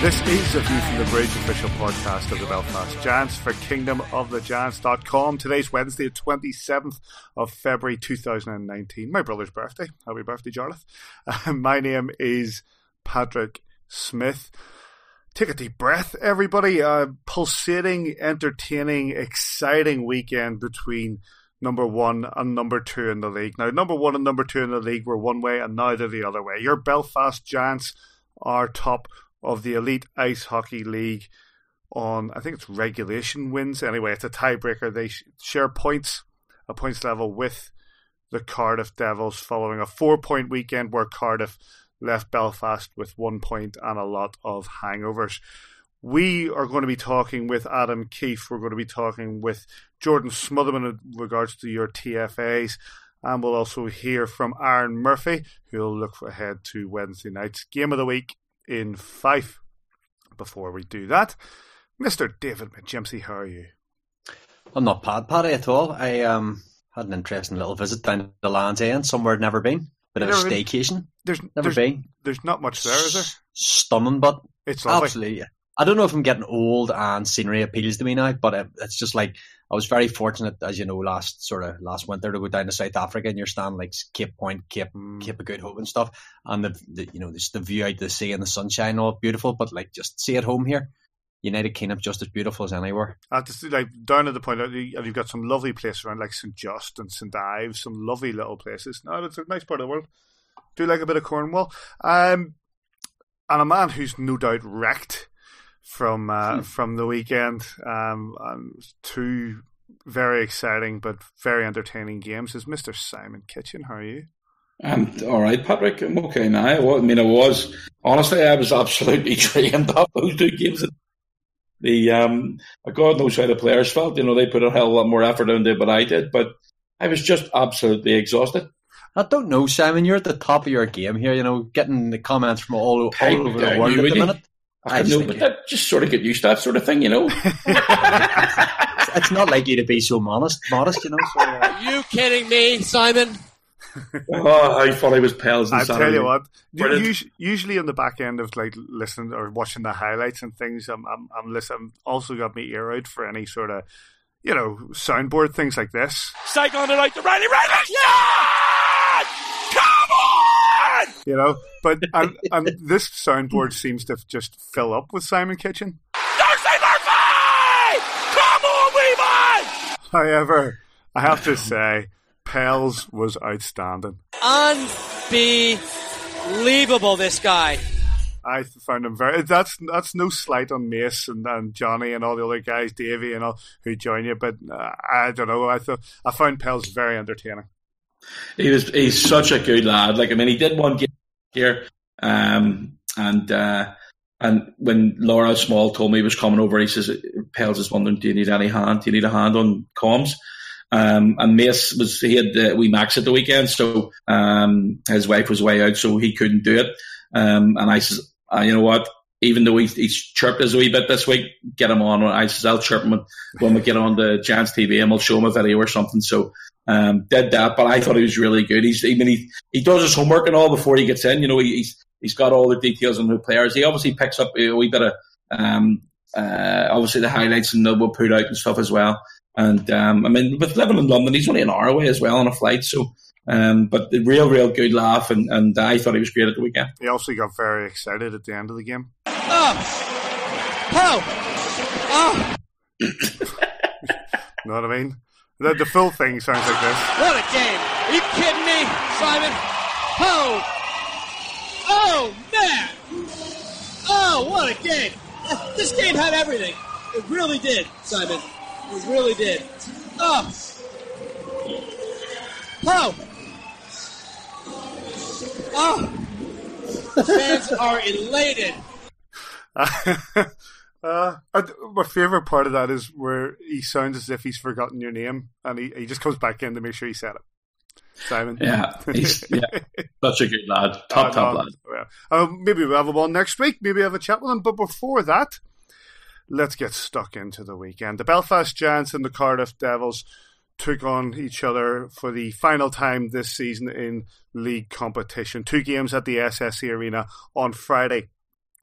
This is a View from the Bridge official podcast of the Belfast Giants for kingdomofthegiants.com. Today's Wednesday, the 27th of February 2019. My brother's birthday. Happy birthday, Jarlath. Uh, my name is Patrick Smith. Take a deep breath, everybody. Pulsating, entertaining, exciting weekend between number one and number two in the league. Now, number one and number two in the league were one way, and now they're the other way. Your Belfast Giants are top of the Elite Ice Hockey League on, I think it's regulation wins. Anyway, it's a tiebreaker. They share points, a points level with the Cardiff Devils following a four point weekend where Cardiff left Belfast with one point and a lot of hangovers. We are going to be talking with Adam Keefe. We're going to be talking with Jordan Smotherman in regards to your TFAs. And we'll also hear from Aaron Murphy, who will look ahead to Wednesday night's game of the week in Fife. Before we do that, Mr. David McJimsey, how are you? I'm not bad, Paddy, at all. I um had an interesting little visit down to the Land's End, somewhere I'd never been. Bit of a been? staycation. There's Never there's, been. there's not much there, is there? Stunning, but It's lovely. absolutely. I don't know if I'm getting old and scenery appeals to me now, but it's just like I was very fortunate, as you know, last sort of last winter to go down to South Africa and you're standing like Cape Point, Cape Mm. Cape of Good Hope and stuff, and the, the you know just the view out to the sea and the sunshine, all beautiful. But like just see at home here, United Kingdom just as beautiful as anywhere. At the, like down at the point, and you've got some lovely places around, like St Just and St Ives, some lovely little places. No, it's a nice part of the world. Do like a bit of Cornwall, um, and a man who's no doubt wrecked from uh, from the weekend. Um, and two very exciting but very entertaining games is Mister Simon Kitchen. How are you? I'm all right, Patrick. I'm okay now. I I mean, I was honestly, I was absolutely trained up those two games. The um, God knows how the players felt. You know, they put a hell of a lot more effort into it than I did, but I was just absolutely exhausted. I don't know, Simon. You're at the top of your game here. You know, getting the comments from all, all over the world at the minute. I, I know, but it- that just sort of get used to that sort of thing, you know. It's not like you to be so modest, modest, you know. So, uh, you kidding me, Simon? oh, I thought I was pals. on I tell Saturday. you what, usually, usually on the back end of like listening or watching the highlights and things, I'm I'm, I'm listening. Also got my ear out for any sort of you know soundboard things like this. Cycle on it like the Riley Riley. Yeah! Come on! You know, but and, and this soundboard seems to just fill up with Simon Kitchen. Darcy Murphy! Come on, wee man! However, I have to say, Pels was outstanding. Unbelievable, this guy. I found him very. That's that's no slight on Mace and, and Johnny and all the other guys, Davey and all who join you. But uh, I don't know. I thought I found Pels very entertaining. He was he's such a good lad. Like I mean, he did one game here, um, and uh, and when Laura Small told me he was coming over, he says, "Pels is wondering, do you need any hand? Do you need a hand on comms?" Um, and Mace was he had the wee Max at the weekend, so um, his wife was way out, so he couldn't do it. Um, and I says, uh, you know what? Even though he's, he's chirped us a wee bit this week, get him on. I says I'll chirp him when we get on the Giants TV and we'll show him a video or something. So um, did that, but I thought he was really good. He's I mean he he does his homework and all before he gets in. You know he, he's he's got all the details on the players. He obviously picks up a wee bit of um, uh, obviously the highlights and we'll put out and stuff as well. And um, I mean with living in London, he's only an hour away as well on a flight, so. Um, but the real, real good laugh, and, and I thought he was great at the weekend. He also got very excited at the end of the game. Oh! Oh! Oh. know what I mean? The, the full thing sounds like this. What a game! Are you kidding me, Simon? Oh! Oh, man! Oh, what a game! This game had everything. It really did, Simon. It really did. Oh! Oh! Oh! Fans are elated. uh, my favorite part of that is where he sounds as if he's forgotten your name, and he, he just comes back in to make sure he said it. Simon. Yeah, he's yeah, such a good lad, top uh, top lad. Uh, maybe we'll have him on next week. Maybe have a chat with him. But before that, let's get stuck into the weekend. The Belfast Giants and the Cardiff Devils took on each other for the final time this season in league competition. Two games at the SSE Arena on Friday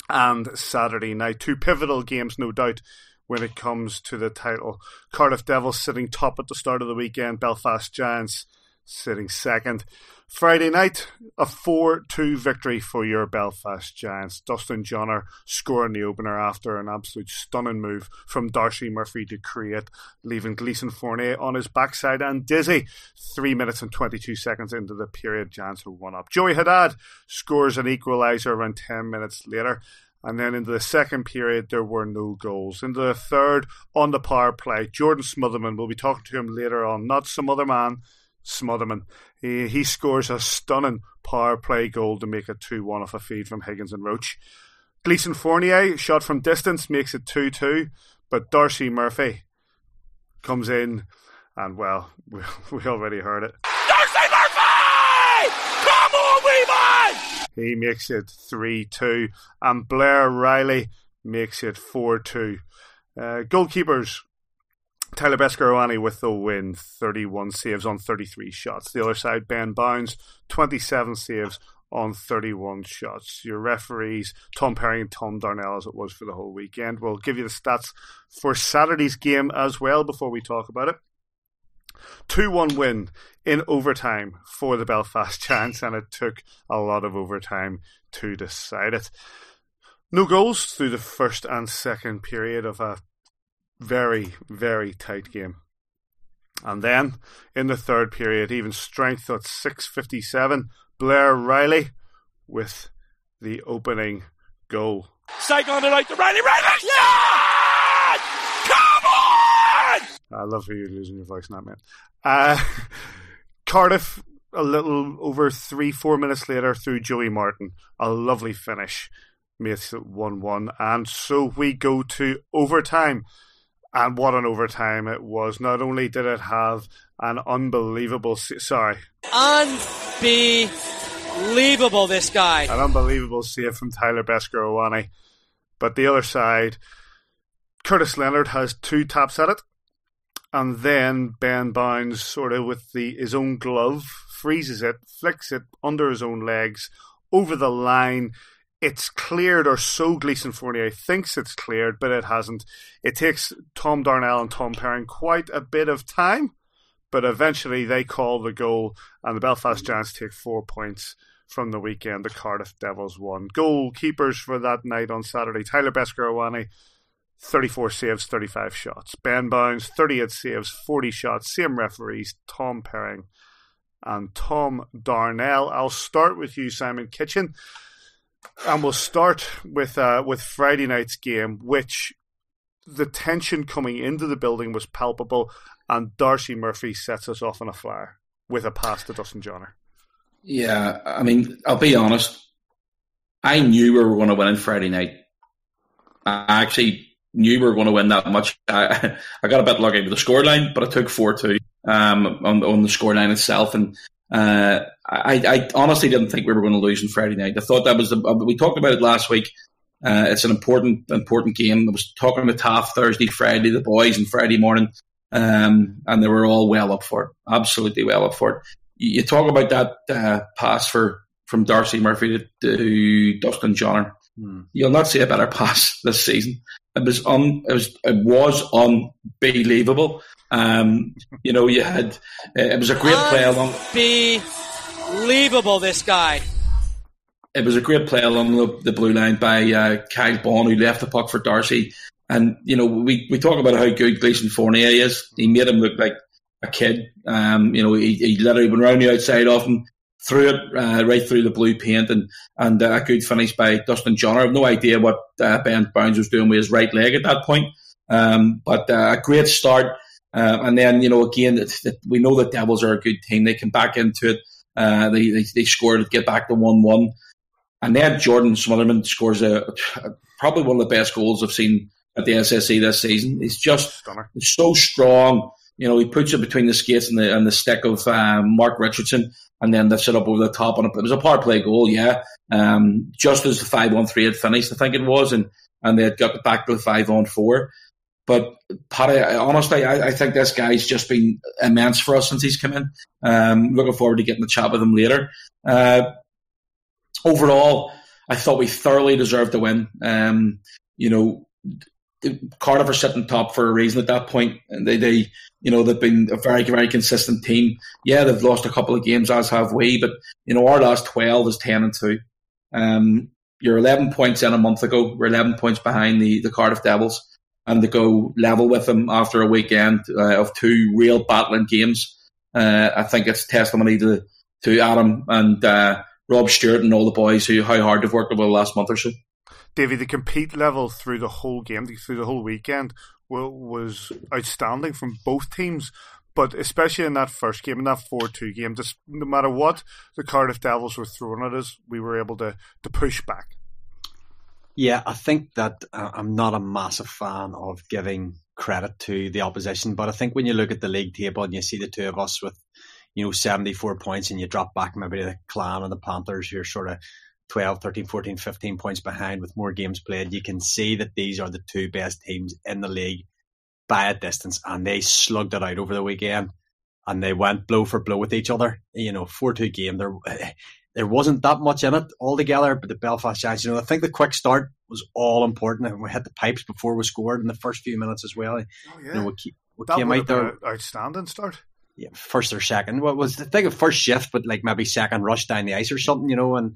and Saturday night. Two pivotal games, no doubt, when it comes to the title. Cardiff Devils sitting top at the start of the weekend, Belfast Giants sitting second. Friday night, a 4 2 victory for your Belfast Giants. Dustin Johner scoring the opener after an absolute stunning move from Darcy Murphy to create, leaving Gleason Fournier on his backside and dizzy. Three minutes and 22 seconds into the period, Giants are one up. Joey Haddad scores an equaliser around 10 minutes later. And then into the second period, there were no goals. Into the third, on the power play, Jordan Smotherman, we'll be talking to him later on, not some other man, Smotherman. He, he scores a stunning power play goal to make it 2 1 off a feed from Higgins and Roach. Gleason Fournier, shot from distance, makes it 2 2. But Darcy Murphy comes in, and well, we, we already heard it. Darcy Murphy! Come on, wee man! He makes it 3 2. And Blair Riley makes it 4 2. Uh, goalkeepers Tyler Beskorowany with the win, 31 saves on 33 shots. The other side, Ben Bowns, 27 saves on 31 shots. Your referees, Tom Perry and Tom Darnell, as it was for the whole weekend. We'll give you the stats for Saturday's game as well before we talk about it. 2 1 win in overtime for the Belfast Giants, and it took a lot of overtime to decide it. No goals through the first and second period of a very, very tight game. And then in the third period, even strength at 6.57, Blair Riley with the opening goal. Psych on it like the Riley Riley! Yeah! Come on! I love how you're losing your voice now, man. Uh, Cardiff, a little over three, four minutes later, through Joey Martin. A lovely finish. Makes it 1 1. And so we go to overtime. And what an overtime it was. Not only did it have an unbelievable, sorry, unbelievable. This guy, an unbelievable save from Tyler Beskorowany, but the other side, Curtis Leonard has two taps at it, and then Ben Bowns sort of with the his own glove freezes it, flicks it under his own legs over the line it's cleared, or so Gleason Fournier thinks it's cleared, but it hasn't. It takes Tom Darnell and Tom Perrin quite a bit of time, but eventually they call the goal, and the Belfast Giants take four points from the weekend. The Cardiff Devils won. Goalkeepers for that night on Saturday Tyler Beskorowany, 34 saves, 35 shots. Ben Bowns, 38 saves, 40 shots. Same referees, Tom Perrin and Tom Darnell. I'll start with you, Simon Kitchen. And we'll start with uh, with Friday night's game, which the tension coming into the building was palpable, and Darcy Murphy sets us off on a flyer with a pass to Dustin Johner. Yeah, I mean, I'll be honest. I knew we were going to win on Friday night. I actually knew we were going to win that much. I, I got a bit lucky with the scoreline, but I took 4 2 um, on, on the scoreline itself. And uh, I, I honestly didn't think we were going to lose on Friday night. I thought that was the, uh, we talked about it last week. Uh, it's an important important game. I was talking to Taff Thursday, Friday, the boys, and Friday morning, um, and they were all well up for it. Absolutely well up for it. You, you talk about that uh, pass for from Darcy Murphy to, to Dustin Johner. Hmm. You'll not see a better pass this season. It was un, it was it was unbelievable. Um, you know, you had uh, it was a great play along. Unbelievable, this guy. It was a great play along the, the blue line by uh, Kyle Baun, who left the puck for Darcy. And you know, we, we talk about how good Gleason Fournier is. He made him look like a kid. Um, you know, he, he literally went around the outside of him, threw it uh, right through the blue paint, and and uh, a good finish by Dustin Johner. I have no idea what uh, Ben Bowns was doing with his right leg at that point, um, but uh, a great start. Uh, and then you know, again, it, we know that Devils are a good team. They come back into it. Uh, they, they they scored to get back to one one, and then Jordan Smotherman scores a, a probably one of the best goals I've seen at the SSE this season. He's just he's so strong. You know, he puts it between the skates and the and the stick of um, Mark Richardson, and then lifts it up over the top. And it was a power play goal, yeah. Um, just as the five on three had finished, I think it was, and and they had got back to the five on four. But Paddy, honestly, I, I, think this guy's just been immense for us since he's come in. Um, looking forward to getting the chat with him later. Uh, overall, I thought we thoroughly deserved the win. Um, you know, Cardiff are sitting top for a reason at that point, and they, they, you know, they've been a very, very consistent team. Yeah, they've lost a couple of games, as have we, but you know, our last twelve is ten and two. Um, you're eleven points in a month ago. We're eleven points behind the the Cardiff Devils, and to go level with them after a weekend uh, of two real battling games, uh, I think it's testimony to to Adam and uh, Rob Stewart and all the boys who how hard they've worked over the last month or so. Davey, the compete level through the whole game, through the whole weekend, was outstanding from both teams. But especially in that first game, in that 4 2 game, just no matter what the Cardiff Devils were throwing at us, we were able to, to push back. Yeah, I think that uh, I'm not a massive fan of giving credit to the opposition, but I think when you look at the league table and you see the two of us with, you know, 74 points and you drop back maybe to the Clan and the Panthers, you're sort of 12, 13, 14, 15 points behind with more games played, you can see that these are the two best teams in the league by a distance, and they slugged it out over the weekend, and they went blow for blow with each other. You know, four two game. There, there wasn't that much in it altogether, but the Belfast Giants. You know, I think the quick start was all important, and we hit the pipes before we scored in the first few minutes as well. Oh yeah, you know, we, keep, we that came out there outstanding start. Yeah, first or second. What was the thing of first shift, but like maybe second rush down the ice or something, you know, and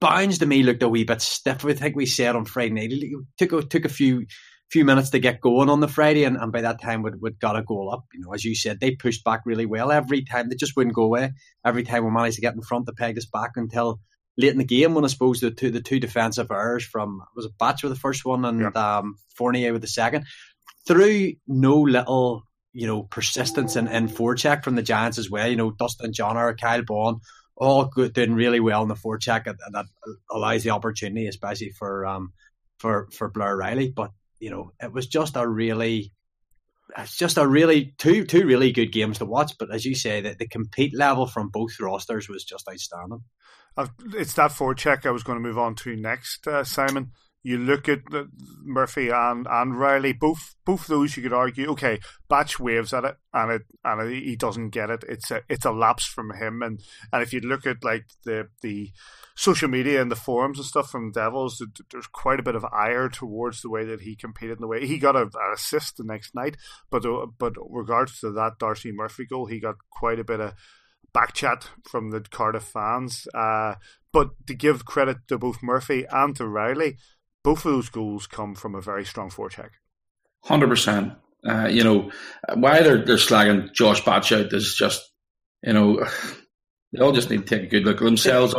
Bowns to me looked a wee bit stiff. I think we said on Friday night. It took a, took a few few minutes to get going on the Friday, and, and by that time we'd, we'd got a goal up. You know, as you said, they pushed back really well every time. They just wouldn't go away. Every time we managed to get in front, they pegged us back until late in the game when I suppose the two the two defensive errors from was a Batch with the first one and yeah. um, Fournier with the second. Through no little you know persistence and forecheck from the Giants as well. You know, Dustin Johner, Kyle Baun all good, doing really well in the forecheck, and that allows the opportunity, especially for um for for Blair Riley. But you know, it was just a really, it's just a really two two really good games to watch. But as you say, that the compete level from both rosters was just outstanding. It's that forecheck I was going to move on to next, uh, Simon you look at Murphy and, and Riley, both both those you could argue, okay, Batch waves at it and it and he doesn't get it. It's a it's a lapse from him, and and if you look at like the the social media and the forums and stuff from Devils, there's quite a bit of ire towards the way that he competed in the way he got a, an assist the next night, but uh, but regards to that Darcy Murphy goal, he got quite a bit of back chat from the Cardiff fans. Uh, but to give credit to both Murphy and to Riley, both of those goals come from a very strong forecheck. Hundred uh, percent. You know why they're they're slagging Josh Batch out is just you know they all just need to take a good look at themselves.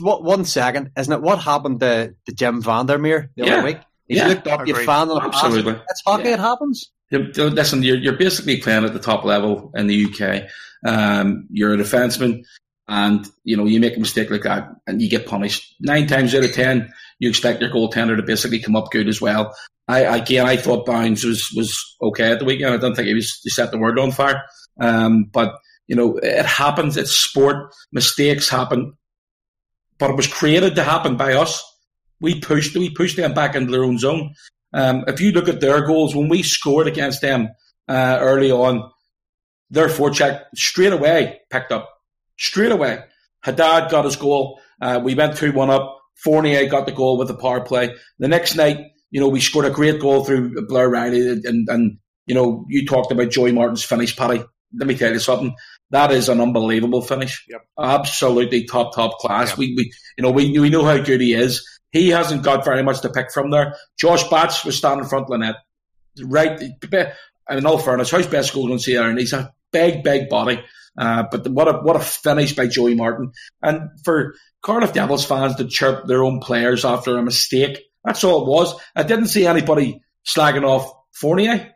What one second, isn't it? What happened to, to Jim Vandermeer the yeah. other week? He yeah. looked up, you fan on a Absolutely. Pass. It's hockey, yeah. it happens. Listen, you're, you're basically playing at the top level in the UK. Um, you're a defenseman, and you know you make a mistake like that, and you get punished. Nine times out of ten, you expect your goaltender to basically come up good as well. I again, I thought Bowns was was okay at the weekend. I don't think he was he set the world on fire. Um, but you know, it happens. It's sport. Mistakes happen, but it was created to happen by us. we pushed we pushed them back into their own zone. Um, if you look at their goals, when we scored against them uh, early on, their forecheck straight away picked up. Straight away. Haddad got his goal. Uh, we went 2 1 up. Fournier got the goal with the power play. The next night, you know, we scored a great goal through Blair Riley. And, and you know, you talked about Joey Martin's finish, Paddy. Let me tell you something. That is an unbelievable finish. Yep. Absolutely top, top class. Yep. We, we, you know, we, we know how good he is. He hasn't got very much to pick from there. Josh Batch was standing in front of the net. Right. And in all fairness, how's best goal going to see there? And he's a big, big body. Uh, but what a what a finish by Joey Martin. And for Cardiff Devils fans to chirp their own players after a mistake, that's all it was. I didn't see anybody slagging off Fournier.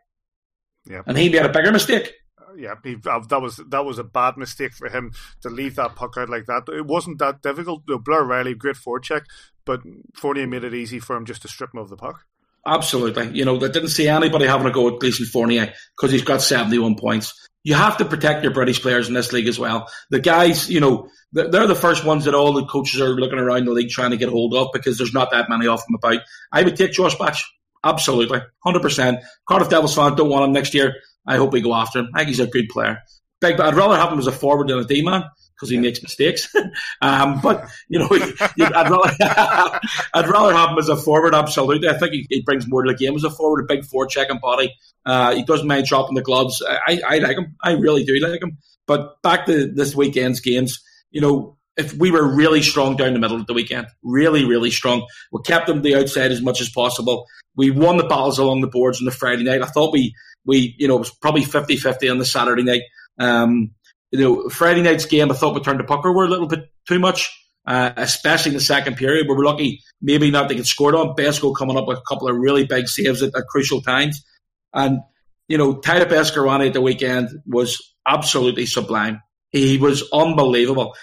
Yeah. And he made a bigger mistake. yeah, he, uh, that was that was a bad mistake for him to leave that puck out like that. It wasn't that difficult. No, Blair Riley, great forecheck, but Fournier made it easy for him just to strip him of the puck. Absolutely. You know, I didn't see anybody having a go at Gleason Fournier because he's got 71 points. You have to protect your British players in this league as well. The guys, you know, they're, the first ones that all the coaches are looking around the league trying to get hold of because there's not that many of them about. I would take Josh Batch. Absolutely. 100%. Cardiff Devils fan don't want him next year. I hope we go after him. I think he's a good player. Big, but I'd rather have him as a forward than a D man because he makes mistakes. um, but you know, I'd rather I'd rather have him as a forward. Absolutely, I think he, he brings more to the game as a forward. A big four checking body. Uh, he doesn't mind dropping the gloves. I, I like him. I really do like him. But back to this weekend's games. You know, if we were really strong down the middle at the weekend, really, really strong, we kept them to the outside as much as possible. We won the battles along the boards on the Friday night. I thought we we you know it was probably 50-50 on the Saturday night. Um, you know, Friday night's game, I thought we turned the pucker were a little bit too much, uh, especially in the second period. We were lucky maybe not to get scored on. Besco coming up with a couple of really big saves at, at crucial times. And, you know, Tyler Beskorowany at the weekend was absolutely sublime. He was unbelievable.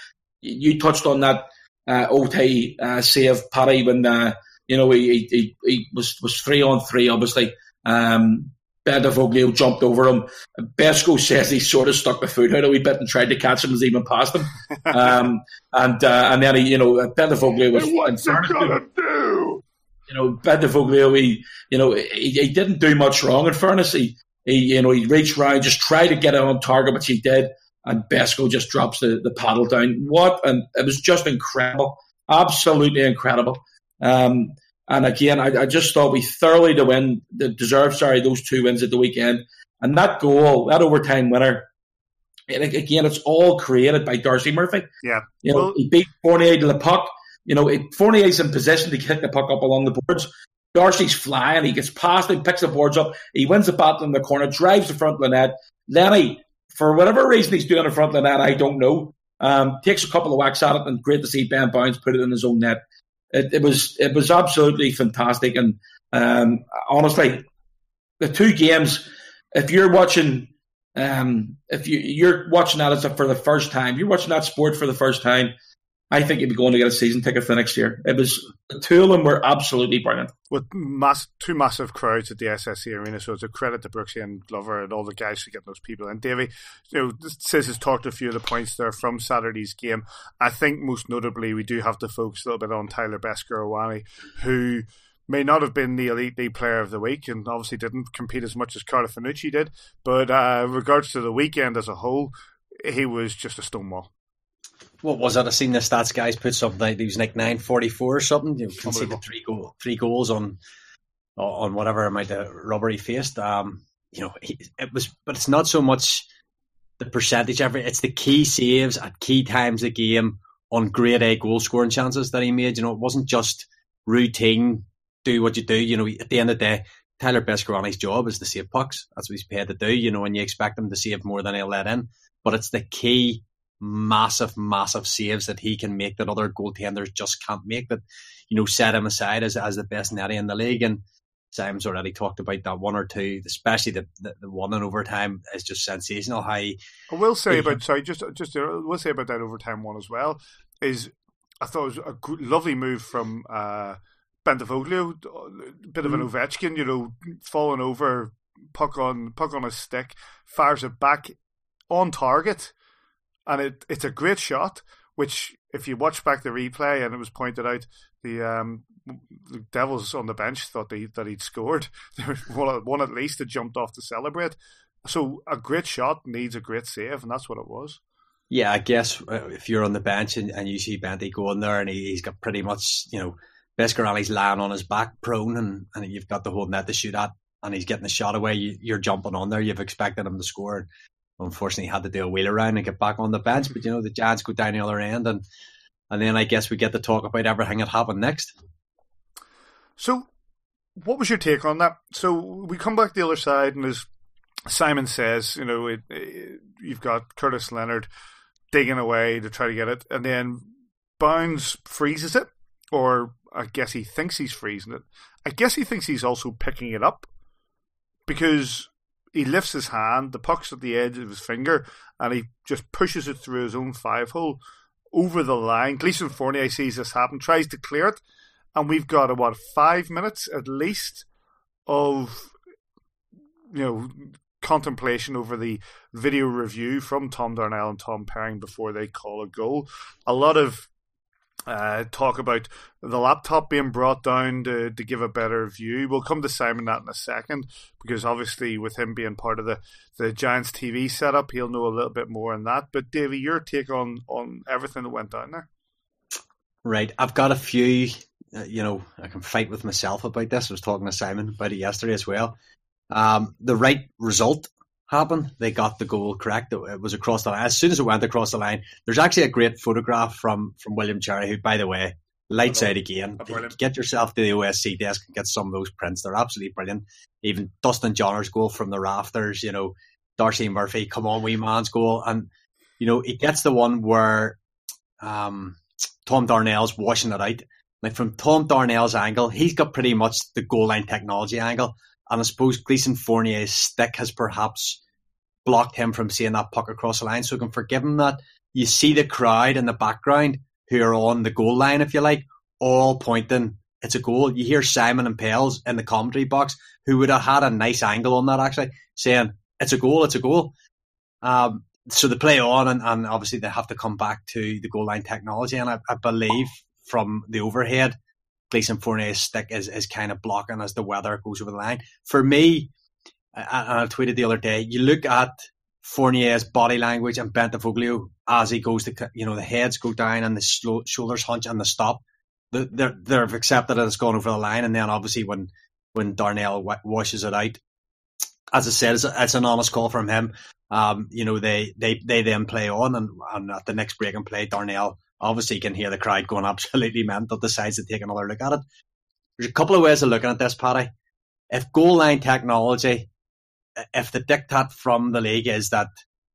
You touched on that uh, OT uh, save, Paddy, when, uh, you know, he, he, he was, was three on three, obviously. Um, Bentivoglio jumped over him. Besco says he sort of stuck the foot out a wee bit and tried to catch him as he went past him. Um, and uh, and then he, you know, Bentivoglio was. What's he gonna do? You know, Bentivoglio, he, you know, he, he didn't do much wrong. In fairness, he, he, you know, he reached round, just tried to get it on target, which he did, and Besco just drops the, the paddle down. What? And it was just incredible, absolutely incredible. Um, and again, I, I, just thought we thoroughly to win, deserve, sorry, those two wins at the weekend. And that goal, that overtime winner, and again, it's all created by Darcy Murphy. Yeah. You know, Well- he beat Fournier to the puck. You know, it, Fournier's in position to kick the puck up along the boards. Darcy's flying. He gets past him, picks the boards up. He wins the battle in the corner, drives the front of the net. Lenny, for whatever reason he's doing in front of the net, I don't know, um, takes a couple of whacks at it, and great to see Ben Bowns put it in his own net it, it was it was absolutely fantastic. And um, honestly, the two games, if you're watching, um, if you you're watching that as a, for the first time, you're watching that sport for the first time. I think you'd be going to get a season ticket for the next year. It was the two of them were absolutely brilliant. With mass, two massive crowds at the SSE Arena, so it's a credit to Brooksy and Glover and all the guys for getting those people in. Davey, you know, Sis has talked a few of the points there from Saturday's game. I think most notably we do have to focus a little bit on Tyler Beskorowany, who may not have been the elite league player of the week and obviously didn't compete as much as Carlo Finucci did, but uh, regards to the weekend as a whole, he was just a stonewall. What was it? I seen the stats guys put something like he was like nine forty four or something. You know, conceded three goal, three goals on on whatever amount of rubber he faced. Um, you know, he, it was, but it's not so much the percentage it; it's the key saves at key times of the game on grade A goal scoring chances that he made. You know, it wasn't just routine. Do what you do. You know, at the end of the day, Tyler Beskorowany's job is to save pucks. That's what he's paid to do. You know, and you expect him to save more than he'll let in. But it's the key massive, massive saves that he can make that other goaltenders just can't make. That you know set him aside as as the best netty in the league. And Simon's already talked about that one or two, especially the the, the one in overtime is just sensational. How he, I will say Yeah. about sorry, just just uh, we'll say about that overtime one as well. Is I thought it was a gr- lovely move from uh, Bentivoglio, a bit of an Ovechkin, you know, falling over, puck on puck on a stick, fires it back on target, and it it's a great shot, which if you watch back the replay, and it was pointed out, the um, the Devils on the bench thought they, that he'd scored. There was one, at least that jumped off to celebrate. So a great shot needs a great save, and that's what it was. Yeah, I guess uh, if you're on the bench and, and you see Benty going there and he, has got pretty much, you know, Beskorany's lying on his back prone and, and you've got the whole net to shoot at and he's getting the shot away, you, are jumping on there. You've expected him to score. Unfortunately, had to do a wheel around and get back on the bench. But, you know, the Giants go down the other end and, and then I guess we get to talk about everything that happened next. So, what was your take on that? So, we come back the other side and as Simon says, you know, it, it, you've got Curtis Leonard digging away to try to get it, and then Bowns freezes it, or I guess he thinks he's freezing it. I guess he thinks he's also picking it up because he lifts his hand, the puck's at the edge of his finger, and he just pushes it through his own five hole over the line. Gleason Fournier sees this happen, tries to clear it, and we've got about five minutes at least of you know contemplation over the video review from Tom Darnell and Tom Perring before they call a goal. A lot of uh, talk about the laptop being brought down to, to give a better view. We'll come to Simon that in a second because obviously with him being part of the, the Giants TV setup, he'll know a little bit more on that. But Davey, your take on on everything that went down there? Right, I've got a few. Uh, you know, I can fight with myself about this. I was talking to Simon about it yesterday as well. Um, the right result happened. They got the goal correct. It was across the line. As soon as it went across the line, there's actually a great photograph from from William Cherry, who, by the way, lights out again. Get yourself to the OSC desk and get some of those prints. They're absolutely brilliant. Even Dustin Johner's goal from the rafters, you know, Darcy Murphy, come on, wee man's goal. And, you know, he gets the one where um, Tom Darnell's washing it out. Like from Tom Darnell's angle, he's got pretty much the goal line technology angle. And I suppose Gleason Fournier's stick has perhaps blocked him from seeing that puck across the line. So we can forgive him that. You see the crowd in the background who are on the goal line, if you like, all pointing. It's a goal. You hear Simon and Pels in the commentary box who would have had a nice angle on that actually, saying it's a goal, it's a goal. Um, so they play on, and, and, obviously they have to come back to the goal line technology. And I, I believe from the overhead, Gleason Fournier's stick is, is kind of blocking as the weather goes over the line. For me, and I tweeted the other day, you look at Fournier's body language and Bentancur as he goes to, you know, the heads go down and the shoulders hunch and the stop. They're, they've accepted that it's gone over the line. And then obviously when, when Darnell washes it out, as I said, it's, it's an honest call from him. Um, you know, they, they, they then play on and, and at the next break and play, Darnell obviously you can hear the crowd going absolutely mental, decides to take another look at it. There's a couple of ways of looking at this, Paddy. If goal line technology, if the diktat from the league is that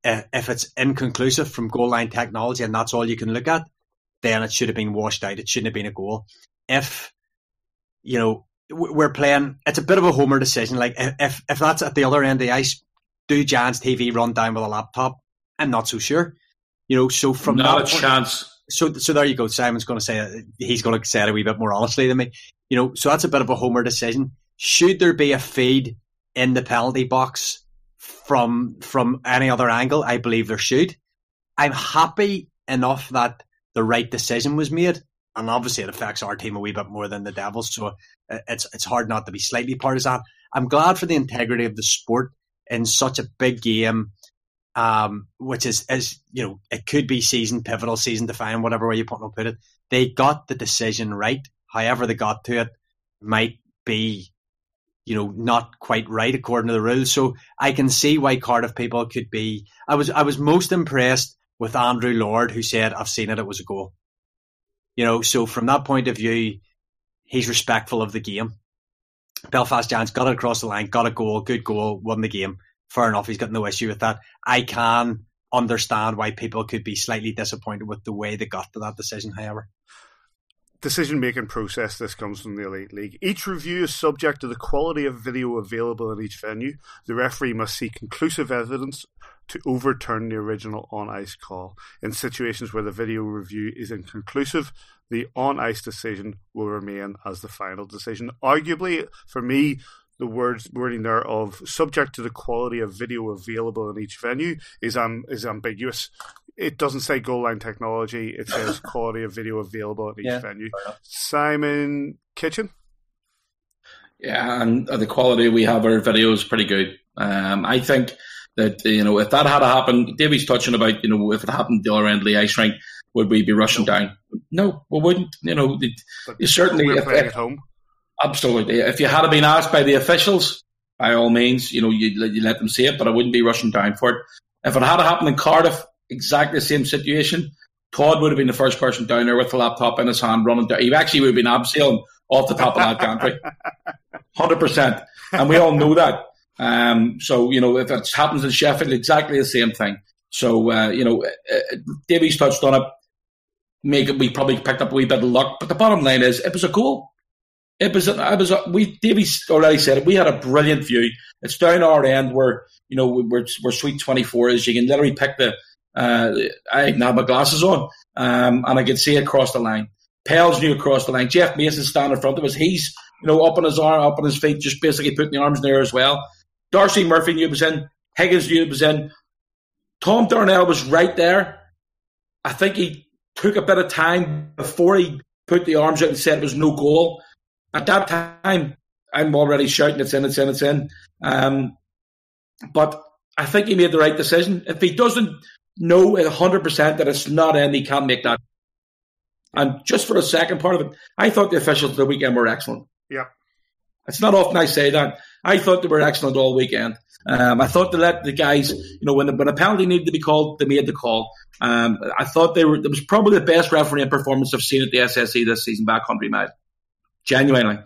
uh, if it's inconclusive from goal line technology and that's all you can look at, then it should have been washed out. It shouldn't have been a goal. If, you know, we're playing, it's a bit of a homer decision. Like if, if that's at the other end of the ice, do Giants TV run down with a laptop? I'm not so sure. You know, so from not a point, chance so so there you go. Simon's going to say he's going to say it a wee bit more honestly than me. You know, so that's a bit of a homer decision. Should there be a feed in the penalty box from from any other angle? I believe there should. I'm happy enough that the right decision was made, and obviously it affects our team a wee bit more than the Devils. So uh, it's it's hard not to be slightly partisan. I'm glad for the integrity of the sport in such a big game um, which is, is, you know, it could be season pivotal, season defining, whatever way you want to put it. They got the decision right. However, they got to it might be, you know, not quite right according to the rules. So I can see why Cardiff people could be. I was, I was most impressed with Andrew Lord, who said, "I've seen it. It was a goal." You know, so from that point of view, he's respectful of the game. Belfast Giants got it across the line, got a goal, good goal, won the game fair enough. He's got no issue with that. I can understand why people could be slightly disappointed with the way they got to that decision, however. Decision making process this comes from the Elite League. Each review is subject to the quality of video available in each venue. The referee must see conclusive evidence to overturn the original on ice call. In situations where the video review is inconclusive, the on ice decision will remain as the final decision. Arguably, for me, the words wording there of subject to the quality of video available in each venue is um is ambiguous. it doesn't say goal line technology. It says quality of video available at each Yeah, venue. Simon Kitchen. Yeah, and the quality we have our video is pretty good. Um, I think that you know if that had happened, Davey's touching about you know if it happened the other end of the ice rink, would we be rushing down? No, we wouldn't. You know, it, certainly we're playing if- at home. Absolutely. If you had been asked by the officials, by all means, you know you you let them see it, but I wouldn't be rushing down for it. If it had happened in Cardiff, exactly the same situation. Todd would have been the first person down there with the laptop in his hand, running down. He actually would have been abseiling off the top of that country. Hundred percent, and we all know that. Um, so you know, if it happens in Sheffield, exactly the same thing. So uh, you know, uh, uh, Davies touched on it. Make it, we probably picked up a wee bit of luck, but the bottom line is, it was a goal. It was. It was. We Davies already said it. We had a brilliant view. It's down our end where you know we're we're sweet twenty four is. You can literally pick the. Uh, I didn't have my glasses on, um, and I can see across the line. Pels knew across the line. Jeff Mason standing in front of us. He's you know up on his arm, up on his feet, just basically putting the arms in there as well. Darcy Murphy knew was in. Higgins knew was in. Tom Darnell was right there. I think he took a bit of time before he put the arms out and said it was no goal. At that time, I'm already shouting, it's in, it's in, it's in. Um, but I think he made the right decision. If he doesn't know at 100% that it's not in, he can't make that. And just for the second part of it, I thought the officials of the weekend were excellent. Yeah. It's not often I say that. I thought they were excellent all weekend. Um, I thought they let the guys, you know, when, the, when a penalty needed to be called, they made the call. Um, I thought they were. It was probably the best refereeing performance I've seen at the SSE this season, backcountry mile. Genuinely.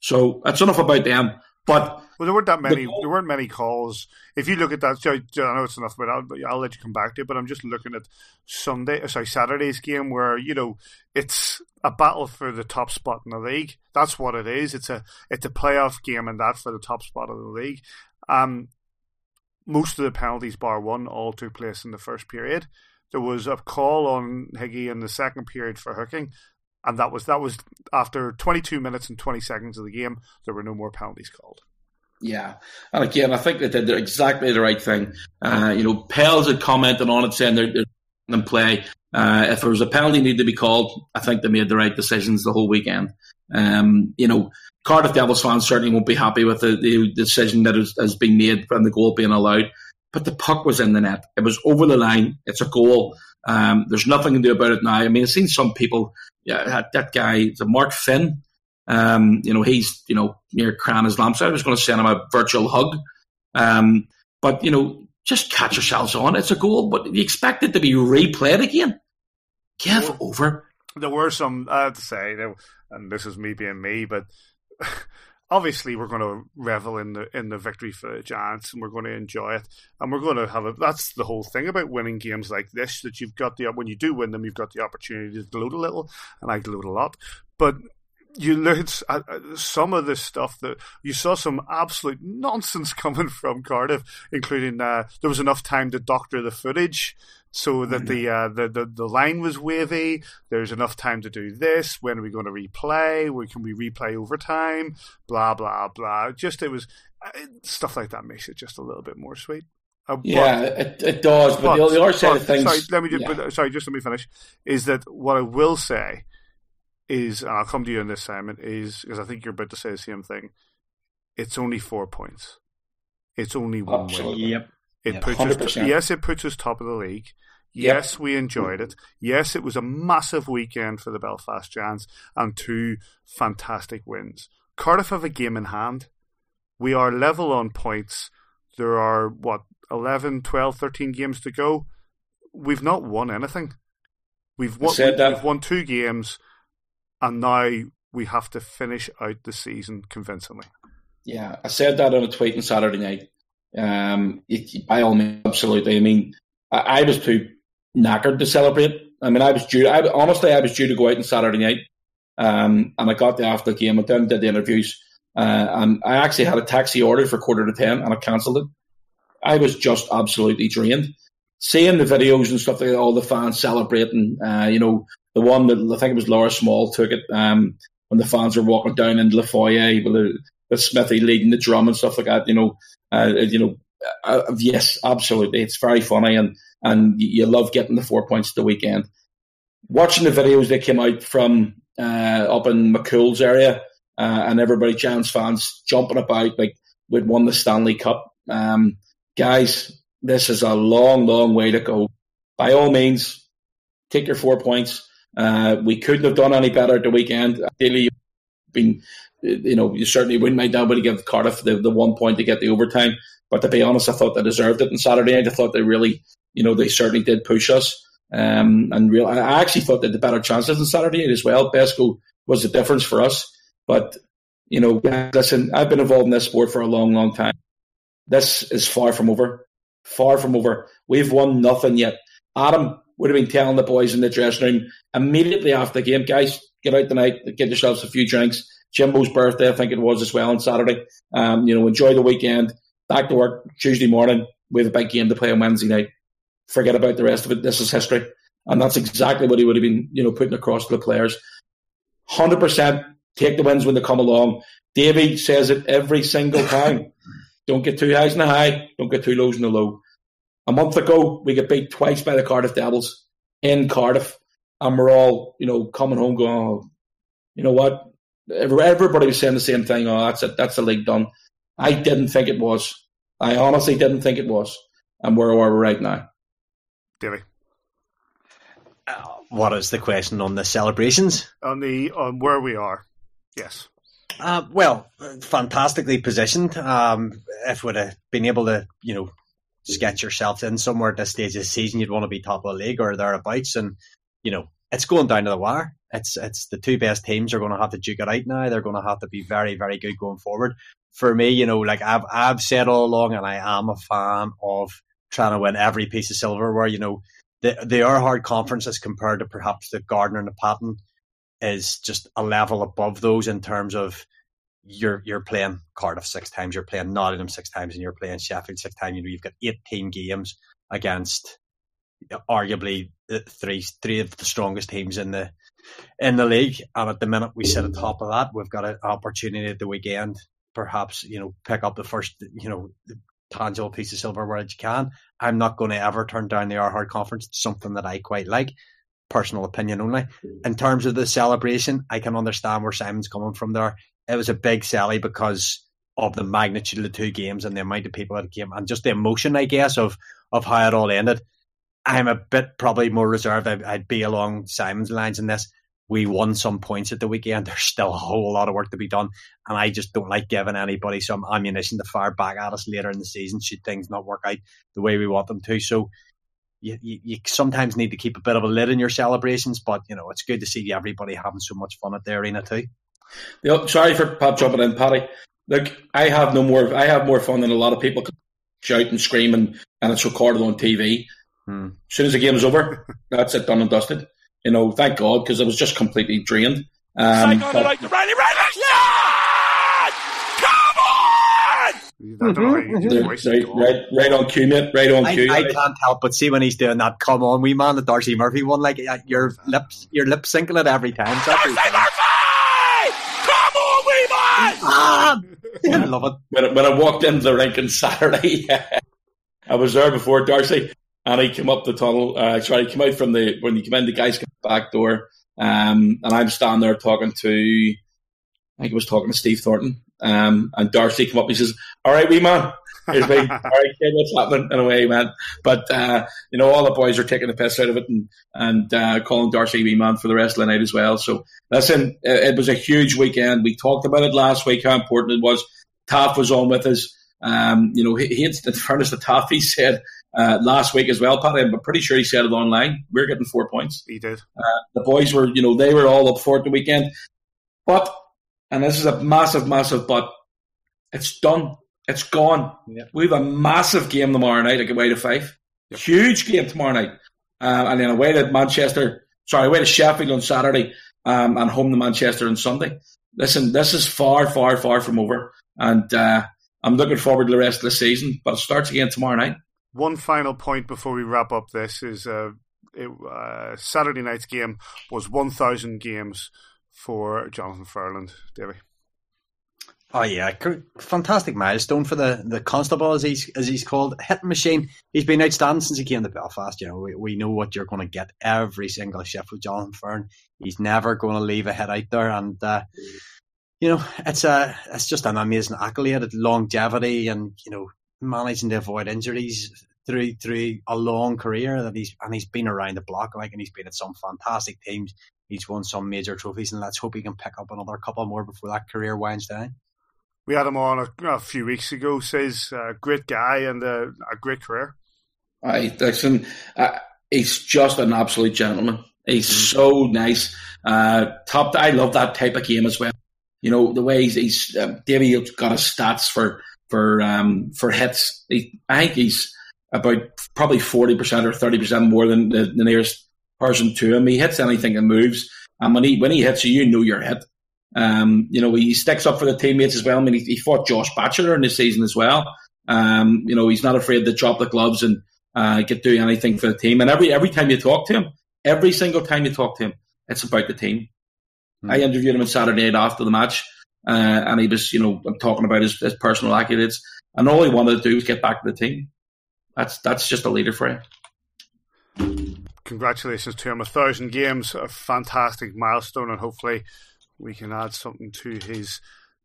So that's enough about them. But Well, there weren't that many. The- There weren't many calls. If you look at that, so I know it's enough, but I'll, I'll let you come back to it. But I'm just looking at Sunday, uh, sorry, Saturday's game where you know it's a battle for the top spot in the league. That's what it is. It's a it's a playoff game, and that for the top spot of the league. Um, most of the penalties, bar one, all took place in the first period. There was a call on Higgy in the second period for hooking, and that was that was after 22 minutes and 20 seconds of the game. There were no more penalties called. Yeah, and again, I think they did exactly the right thing. Uh, you know, Pels had commented on it saying they're, in play. Uh, if there was a penalty needed to be called, I think they made the right decisions the whole weekend. Um, you know, Cardiff Devils fans certainly won't be happy with the, the decision that has, has been made and the goal being allowed. But the puck was in the net. It was over the line. It's a goal. Um, there's nothing to do about it now. I mean, I've seen some people, yeah, that, guy, the Mark Finn, um, you know, he's, you know, near crying his lamps. I was going to send him a virtual hug. Um, but, you know, just catch yourselves on. It's a goal, but you expect it to be replayed again. Give over. there were some I have to say, and this is me being me, but obviously we're going to revel in the in the victory for the Giants, and we're going to enjoy it, and we're going to have a. That's the whole thing about winning games like this that you've got the when you do win them, you've got the opportunity to gloat a little, and I gloat a lot, but. You looked at at some of the stuff that you saw some absolute nonsense coming from Cardiff, including uh, there was enough time to doctor the footage so that the, uh, the the the line was wavy. There's enough time to do this. When are we going to replay? Where can we replay overtime? Blah blah blah. Just it was uh, stuff like that makes it just a little bit more sweet. Uh, but- Yeah, it, it does. But, the, the other side but- of things. Sorry, let me just, yeah. but, sorry, just let me finish. Is that what I will say? Is and I'll come to you on this, Simon. Is because I think you're about to say the same thing. It's only four points. It's only one win. Yep. It Yeah, puts 100%. yes, it puts us top of the league. Yep. Yes, we enjoyed it. Yes, it was a massive weekend for the Belfast Giants and two fantastic wins. Cardiff have a game in hand. We are level on points. There are, what, 11, 12, 13 games to go. We've not won anything. We've won, said that. we've won two games, and now we have to finish out the season convincingly. Yeah, I said that on a tweet on Saturday night. Um, it, by all means, absolutely. I mean, I, I was too knackered to celebrate. I mean, I was due. I, honestly, I was due to go out on Saturday night, um, and I got the after the game. I then did the interviews. Uh, and I actually had a taxi ordered for quarter to ten, and I cancelled it. I was just absolutely drained. Seeing the videos and stuff like all the fans celebrating. Uh, you know, the one that I think it was Laura Small took it um, when the fans were walking down into the foyer with with Smithy leading the drum and stuff like that. You know, uh, you know, uh, yes, absolutely. It's very funny, and and you love getting the four points at the weekend. Watching the videos that came out from uh, up in McCool's area, uh, and everybody, Giants fans, jumping about like we'd won the Stanley Cup. Um, guys, this is a long, long way to go. By all means, take your four points. Uh, we couldn't have done any better at the weekend. Ideally, been, you know, you certainly wouldn't mind but give Cardiff the, the one point to get the overtime. But to be honest, I thought they deserved it on Saturday night. I thought they really, you know, they certainly did push us. Um, and real, I actually thought that the better chances on Saturday as well. Besco was the difference for us. But, you know, listen, I've been involved in this sport for a long, long time. This is far from over. Far from over. We've won nothing yet. Adam would have been telling the boys in the dressing room immediately after the game, guys, get out tonight, get yourselves a few drinks. Jimbo's birthday, I think it was as well on Saturday. Um, you know, enjoy the weekend. Back to work Tuesday morning. We have a big game to play on Wednesday night. Forget about the rest of it. This is history. And that's exactly what he would have been, you know, putting across to the players. 100% take the wins when they come along. Davey says it every single time. don't get too highs in the high. Don't get too lows in the low. A month ago, we got beat twice by the Cardiff Devils in Cardiff. And we're all, you know, coming home going, oh, you know what? Everybody was saying the same thing. Oh, that's it. That's the league done. I didn't think it was. I honestly didn't think it was. And where are we right now? Davey. Uh, what is the question on the celebrations? On the on where we are. Yes. Uh, well, fantastically positioned. Um, if we'd have been able to, you know, just get yourself in somewhere at this stage of the season, you'd want to be top of the league or thereabouts. And, you know, it's going down to the wire. It's it's the two best teams are going to have to duke it out now. They're going to have to be very, very good going forward. For me, you know, like I've I've said all along, and I am a fan of trying to win every piece of silverware. You know, they they are hard conferences compared to perhaps the Gardiner and the Patton is just a level above those in terms of you're you're playing Cardiff six times, you're playing Nottingham six times, and you're playing Sheffield six times. You know, you've got eighteen games against uh, arguably uh, three three of the strongest teams in the in the league. And at the minute we sit on top of that, we've got an opportunity at the weekend, perhaps you know, pick up the first you know tangible piece of silverware that you can. I'm not going to ever turn down the Erhardt Conference. It's something that I quite like. Personal opinion only. Hmm. In terms of the celebration, I can understand where Simon's coming from there it was a big sally because of the magnitude of the two games and the amount of people that came and just the emotion, I guess, of of how it all ended. I'm a bit probably more reserved. I'd, I'd be along Simon's lines in this. We won some points at the weekend. There's still a whole lot of work to be done, and I just don't like giving anybody some ammunition to fire back at us later in the season should things not work out the way we want them to. So you, you, you, sometimes need to keep a bit of a lid in your celebrations, but you know it's good to see everybody having so much fun at the arena too. The, sorry for Pat jumping in, Paddy. Look, I have no more. I have more fun than a lot of people shout and scream, and, and it's recorded on TV. Hmm. As soon as the game is over, that's it, done and dusted. You know, thank God, because I was just completely drained. Um, but, like the Riley, Riley, yeah! Come on! Mm-hmm. right, right, right on cue, mate. Right on cue. I, I can't help but see when he's doing that. Come on, we man, the Darcy Murphy one. Like uh, your lips, your lip syncing it every time. Darcy Murphy! Come on, we man. I love it. When, when I walked into the rink on Saturday, I was there before Darcy, and he came up the tunnel. Uh, sorry, he came out from the when you come in, the guys come back door, um, and I'm standing there talking to, I think he was talking to Steve Thornton, um, and Darcy came up. and He says, "All right, wee man." Here's me. All right, kid, what's happening? And away he went. But, uh, you know, all the boys are taking the piss out of it and, and, uh, calling Darcy wee man for the rest of the night as well. So, listen, it was a huge weekend. We talked about it last week, how important it was. Taff was on with us. Um, you know, he, he in fairness to Taff, he said, uh, last week as well, Paddy. I'm pretty sure he said it online. We're getting four points. He did. Uh, the boys were, you know, they were all up for it the weekend. But, and this is a massive, massive but, it's done. It's gone. Yep. We have a massive game tomorrow night at away to Fife. Yep. Huge game tomorrow night. Uh, and then away to Manchester, sorry, away to Sheffield on Saturday, um, and home to Manchester on Sunday. Listen, this is far, far, far from over. And uh, I'm looking forward to the rest of the season, but it starts again tomorrow night. One final point before we wrap up this is uh, it, uh, Saturday night's game was 1,000 games for Jonathan Ferland, Davy. Oh yeah, fantastic milestone for the, the constable as he's as he's called hitting machine. He's been outstanding since he came to Belfast. You know, we, we know what you're going to get every single shift with Jonathan Fern. He's never going to leave a hit out there, and uh, you know it's a it's just an amazing accolade at longevity and you know managing to avoid injuries through through a long career that he's and he's been around the block like and he's been at some fantastic teams. He's won some major trophies, and let's hope he can pick up another couple more before that career winds down we had him on a, a few weeks ago. Says a great guy and a, a great career. I listen. Uh, he's just an absolute gentleman. He's mm-hmm. so nice. Uh, top. I love that type of game as well. You know the way he's. he's um, Davey got his stats for for um, for hits. He, I think he's about probably forty percent or thirty percent more than the, the, nearest person to him. He hits anything that moves, and when he when he hits you, you know you're hit. Um, you know, he sticks up for the teammates as well. I mean, he, he fought Josh Batchelor in this season as well. Um, you know, he's not afraid to drop the gloves and uh, get do anything for the team. And every every time you talk to him, every single time you talk to him, it's about the team. Mm. I interviewed him on Saturday night after the match, uh, and he was, you know, talking about his, his personal accolades, and all he wanted to do was get back to the team. That's that's just a leader for him. Congratulations to him! A thousand games, a fantastic milestone, and hopefully we can add something to his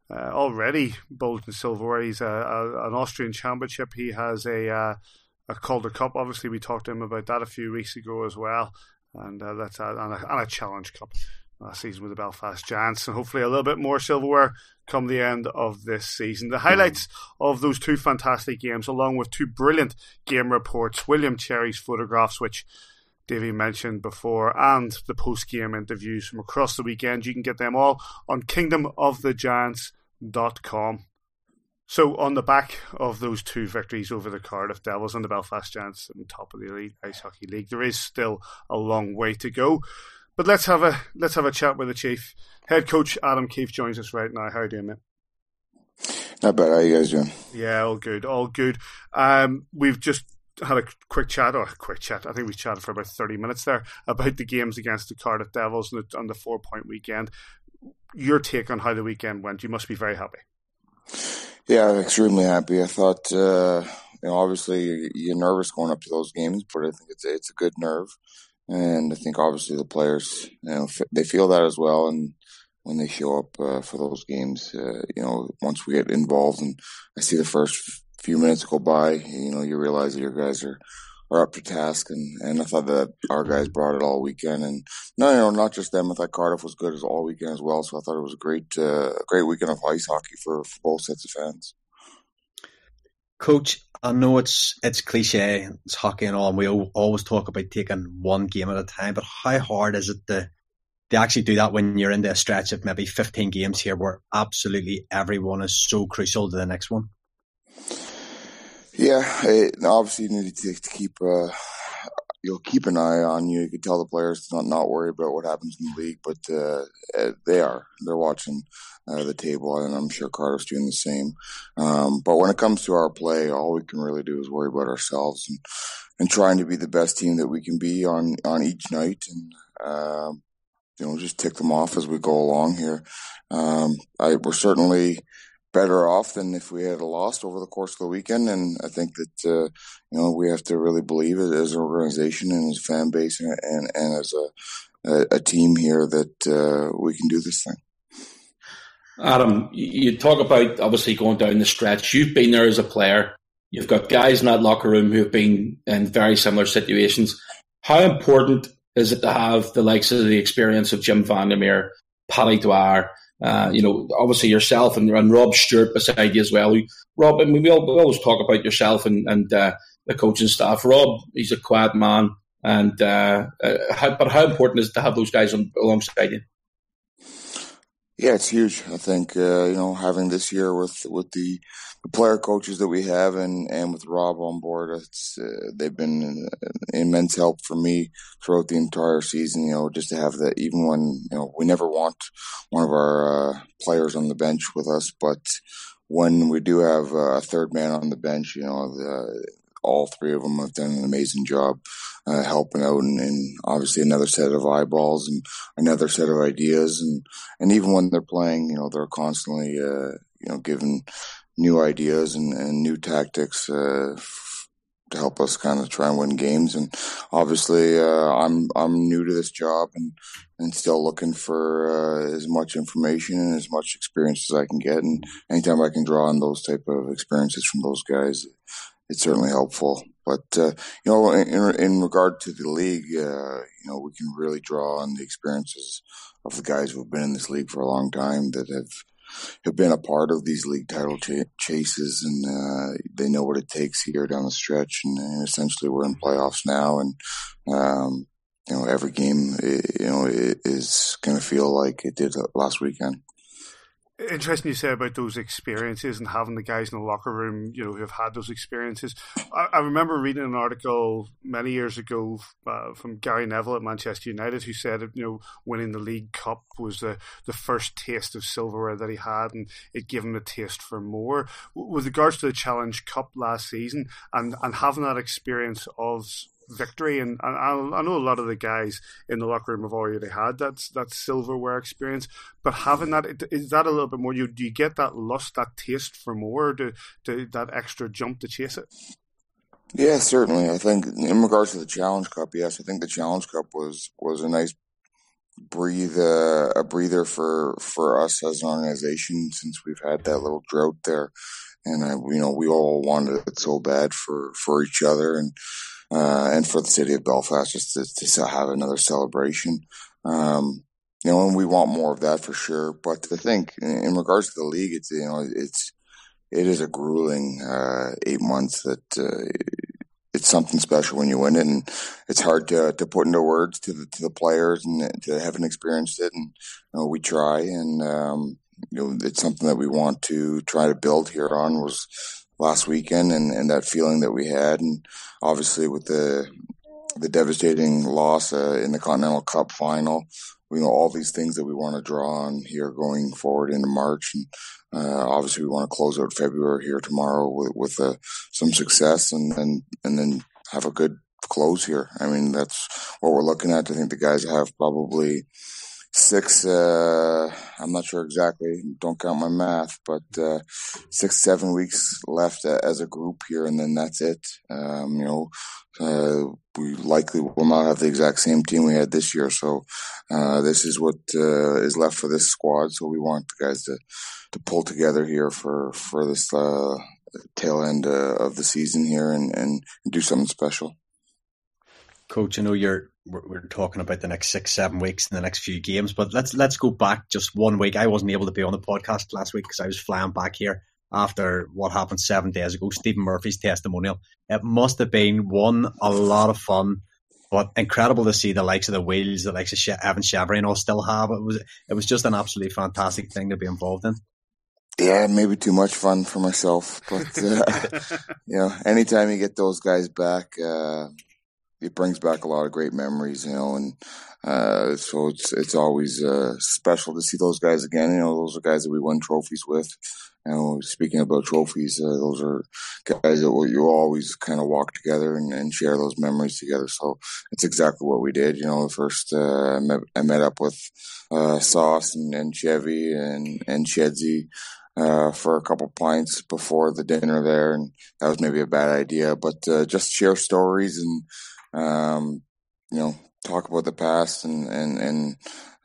uh, already Bolton silverware. He's a, a, an Austrian championship. He has a uh, a Calder Cup. Obviously, we talked to him about that a few weeks ago as well, and uh, that's a, and, a, and a Challenge Cup last season with the Belfast Giants, and hopefully a little bit more silverware come the end of this season. The highlights of those two fantastic games, along with two brilliant game reports, William Cherry's photographs, which Davey mentioned before, and the post game interviews from across the weekend. You can get them all on kingdomofthegiants.com. So, on the back of those two victories over the Cardiff Devils and the Belfast Giants the top of the Elite Ice Hockey League, there is still a long way to go. But let's have a let's have a chat with the chief. Head coach Adam Keefe joins us right now. How are you doing, mate? Not bad. How are you guys doing? Yeah, all good, all good. Um, we've just had a quick chat, or a quick chat. I think we chatted for about thirty minutes there about the games against the Cardiff Devils on the, on the four point weekend. Your take on how the weekend went? You must be very happy. Yeah, extremely happy. I thought, uh, you know, obviously you're nervous going up to those games, but I think it's it's a good nerve, and I think obviously the players, you know, they feel that as well, and when they show up uh, for those games, uh, you know, once we get involved, and I see the first few minutes go by, you know, you realize that your guys are, are up to task. And, and I thought that our guys brought it all weekend. And no, you know, not just them. I thought Cardiff was good as all weekend as well. So I thought it was a great, uh, great weekend of ice hockey for, for both sets of fans. Coach, I know it's it's cliche, it's hockey and all, and we always talk about taking one game at a time. But how hard is it to to actually do that when you're into a stretch of maybe 15 games here, where absolutely everyone is so crucial to the next one? Yeah, it, obviously you need to, to keep uh, you'll keep an eye on you. You can tell the players to not not worry about what happens in the league, but uh, eh, they are they're watching uh, the table, and I'm sure Carter's doing the same. Um, but when it comes to our play, all we can really do is worry about ourselves and and trying to be the best team that we can be on on each night, and um, you know just tick them off as we go along here. Um, I, we're certainly better off than if we had lost over the course of the weekend. And I think that uh, you know we have to really believe it as an organization and as a fan base and and, and as a, a, a team here that uh, we can do this thing. Adam, you talk about obviously going down the stretch. You've been there as a player. You've got guys in that locker room who have been in very similar situations. How important is it to have the likes of the experience of Jim Vandermeer, Paddy Dwyer, uh, you know, obviously yourself and, and Rob Stewart beside you as well. Rob, I mean, we, all, we always talk about yourself and, and uh, the coaching staff. Rob, he's a quiet man, and uh, uh, how, but how important is it to have those guys on, alongside you? Yeah, it's huge. I think uh, you know having this year with with the, the, player coaches that we have and and with Rob on board, it's uh, they've been an immense help for me throughout the entire season. You know, just to have that, even when you know we never want one of our uh, players on the bench with us, but when we do have a third man on the bench, you know, the, all three of them have done an amazing job uh, helping out, and, and, obviously another set of eyeballs and another set of ideas, and and even when they're playing, you know, they're constantly uh, you know, giving new ideas and, and new tactics uh, to help us kind of try and win games. And obviously, uh, I'm I'm new to this job and and still looking for uh, as much information and as much experience as I can get. And anytime I can draw on those type of experiences from those guys, it's certainly helpful. But uh, you know, in, in regard to the league, uh, you know, we can really draw on the experiences of the guys who've been in this league for a long time that have have been a part of these league title ch- chases, and uh, they know what it takes here down the stretch. And, and essentially, we're in playoffs now, and um, you know, every game, you know, is going to feel like it did last weekend interesting you say about those experiences and having the guys in the locker room, you know, who have had those experiences. I, I remember reading an article many years ago uh, from Gary Neville at Manchester United, who said, you know, winning the League Cup was the, the first taste of silverware that he had, and it gave him a taste for more. With regards to the Challenge Cup last season, and and having that experience of victory. And, I, I, know a lot of the guys in the locker room have already had that that silverware experience, but having that is that a little bit more. You do you get that lust, that taste for more, to, to that extra jump to chase it? Yeah, certainly. I think in regards to the Challenge Cup, yes, I think the Challenge Cup was was a nice breathe uh, a breather for for us as an organization since we've had that little drought there and I, you know we all wanted it so bad for for each other and uh, and for the city of Belfast just to, to have another celebration. Um, you know, and we want more of that for sure. But I think in regards to the league, it's you know it's it is a grueling uh, eight months that uh, it's something special when you win it, and it's hard to to put into words to the to the players and to haven't experienced it. And you know, we try, and um, you know, it's something that we want to try to build here on was last weekend and, and that feeling that we had. And obviously with the, the devastating loss uh, in the Continental Cup final, you know, all these things that we want to draw on here going forward into March. And uh, obviously we want to close out February here tomorrow with, with uh, some success and then, and then have a good close here. I mean, that's what we're looking at. I think the guys have probably six uh, i'm not sure exactly don't count my math but uh, six seven weeks left as a group here and then that's it. Um, you know uh, we likely will not have the exact same team we had this year. So uh, this is what uh, is left for this squad. So we want the guys to to pull together here for for this uh, tail end uh, of the season here and, and do something special. Coach i know you're we're, we're, talking about the next six, seven weeks and the next few games. But let's let's go back just one week. I wasn't able to be on the podcast last week because I was flying back here after what happened seven days ago. Stephen Murphy's testimonial. It must have been one a lot of fun, but incredible to see the likes of the wheels, the likes of Evan and all still have. It was it was just an absolutely fantastic thing to be involved in. Yeah, maybe too much fun for myself, but uh, you know, anytime you get those guys back. Uh, it brings back a lot of great memories, you know, and uh, so it's it's always uh, special to see those guys again. You know, those are guys that we won trophies with. You know, speaking about trophies, uh, those are guys that you always kind of walk together and, and, share those memories together. So it's exactly what we did. You know, first uh, I, met, I met up with uh, Sauce and, and Chevy and and Shedsy. Uh, for a couple pints before the dinner there, and that was maybe a bad idea. But uh, just share stories and um, you know, talk about the past and and and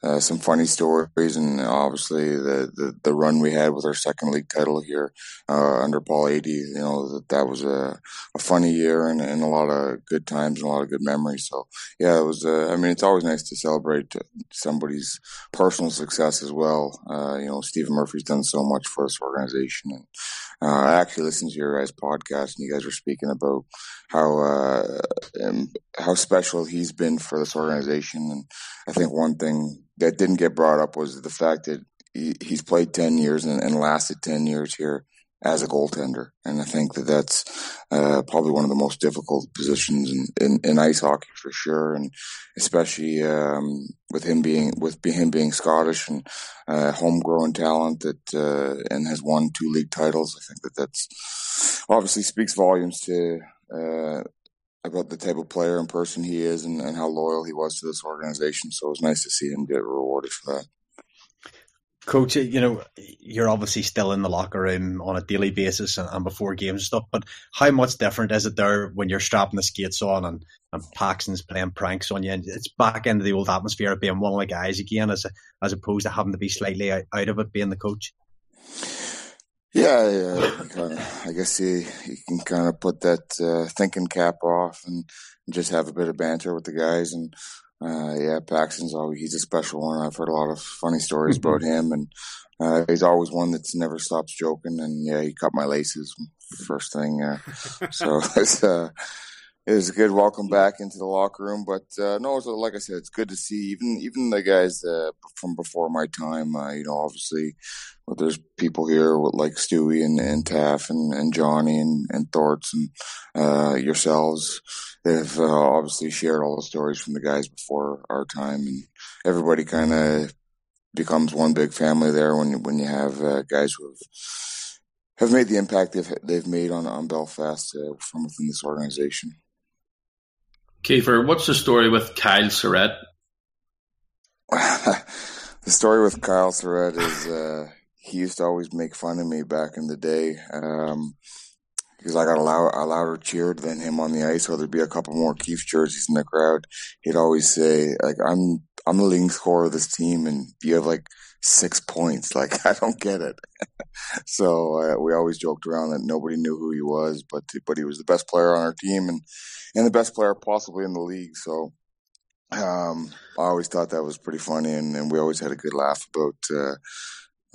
uh, some funny stories, and obviously the, the, the run we had with our second league title here uh, under Paul Adey. You know that that was a, a funny year and, and a lot of good times and a lot of good memories. So yeah, it was. Uh, I mean, it's always nice to celebrate somebody's personal success as well. Uh, you know, Stephen Murphy's done so much for this organization, and uh, I actually listened to your guys' podcast, and you guys were speaking about how uh, how special he's been for this organization. And I think one thing that didn't get brought up was the fact that he, he's played 10 years and, and, lasted 10 years here as a goaltender. And I think that that's uh, probably one of the most difficult positions in, in, in ice hockey for sure. And especially um, with him being with him being Scottish and uh, homegrown talent that uh, and has won two league titles. I think that that's obviously speaks volumes to uh, about the type of player and person he is and, and how loyal he was to this organization. So it was nice to see him get rewarded for that. Coach, uh, you know, you're obviously still in the locker room on a daily basis and, and, before games and stuff, but how much different is it there when you're strapping the skates on and, and Paxton's playing pranks on you? And it's back into the old atmosphere of being one of the guys again, as as opposed to having to be slightly out, out of it being the coach. Yeah, yeah. Kinda, I guess you, you can kind of put that uh, thinking cap off and just have a bit of banter with the guys. And uh, yeah, Paxton's always he's a special one. I've heard a lot of funny stories about him, and uh, he's always one that's never stops joking. And yeah, he cut my laces first thing. Uh, so it's uh, it was a good welcome back into the locker room. But uh, no, was, like I said, it's good to see even even the guys uh, from before my time. Uh, you know, obviously, well, there's people here with, like Stewie and, and Taff and, and Johnny and and Thorts and uh, yourselves. They've uh, obviously shared all the stories from the guys before our time, and everybody kind of becomes one big family there when when you have uh, guys who have have made the impact they've they've made on on Belfast from within this organization. Kiefer, what's the story with Kyle Saurette? the story with Kyle Saurette is uh, he used to always make fun of me back in the day um, because I got a, loud, a louder cheer than him on the ice. So there'd be a couple more Keefe jerseys in the crowd. He'd always say, "Like I'm, I'm the leading scorer of this team, and you have like six points. Like I don't get it." so uh, we always joked around that nobody knew who he was, but but he was the best player on our team and and the best player possibly in the league. So um, I always thought that was pretty funny, and, and we always had a good laugh about. Uh,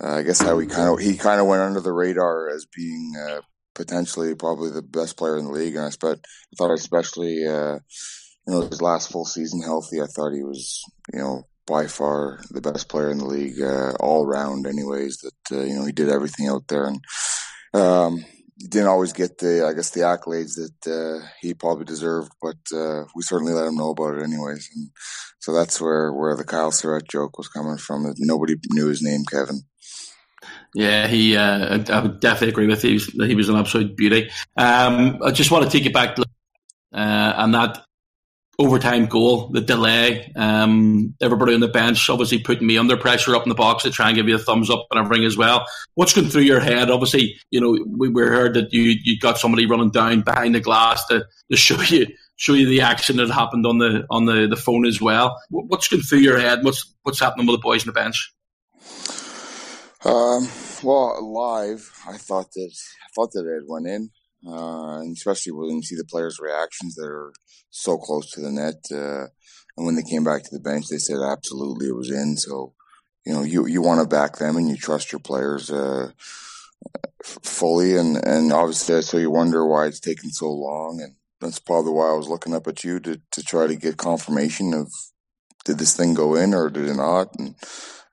uh, I guess how he kind of he kind of went under the radar as being uh, potentially probably the best player in the league, and I, spe- I thought especially uh, you know his last full season healthy, I thought he was you know by far the best player in the league uh, all round. Anyways, that uh, you know he did everything out there, and um, didn't always get the I guess the accolades that uh, he probably deserved, but uh, we certainly let him know about it anyways. And so that's where where the Kyle Saurette joke was coming from. That nobody knew his name, Kevin. Yeah, he. Uh, I would definitely agree with you. He was, he was an absolute beauty. Um, I just want to take it back, to, uh, and that overtime goal, the delay. Um, everybody on the bench obviously putting me under pressure up in the box to try and give you a thumbs up and everything as well. What's going through your head? Obviously, you know we, we heard that you you got somebody running down behind the glass to, to show you show you the action that happened on the on the, the phone as well. What's going through your head? What's what's happening with the boys on the bench? Um, well, live, I thought that I thought that it went in, uh, and especially when you see the players' reactions that are so close to the net. Uh, and when they came back to the bench, they said absolutely it was in. So, you know, you you want to back them and you trust your players uh, fully, and and obviously, so you wonder why it's taken so long, and that's probably why I was looking up at you to to try to get confirmation of did this thing go in or did it not, and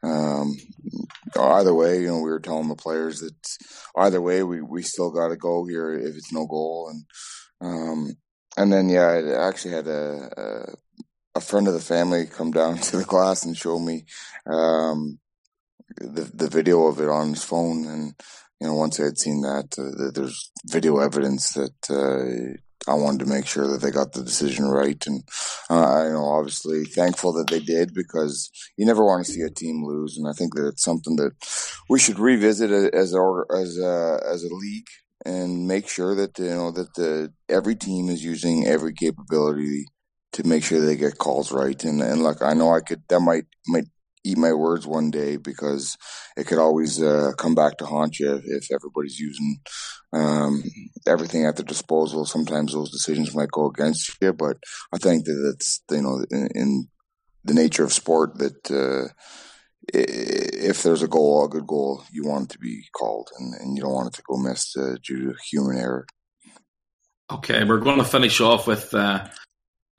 um, either way, you know, we were telling the players that either way, we, we still got to go here if it's no goal. And, um, and then, yeah, I actually had a, a, a friend of the family come down to the class and show me, um, the, the video of it on his phone. And, you know, once I had seen that, uh, there's video evidence that, uh, I wanted to make sure that they got the decision right, and uh, know, obviously thankful that they did because you never want to see a team lose, and I think that it's something that we should revisit as a, as a, as a league and make sure that you know that the every team is using every capability to make sure they get calls right, and and like I know I could that might might eat my words one day because it could always uh, come back to haunt you if everybody's using um, everything at their disposal. Sometimes those decisions might go against you, but I think that it's you know in, in the nature of sport that uh, if there's a goal, a good goal, you want it to be called, and, and you don't want it to go missed uh, due to human error. Okay, we're going to finish off with uh,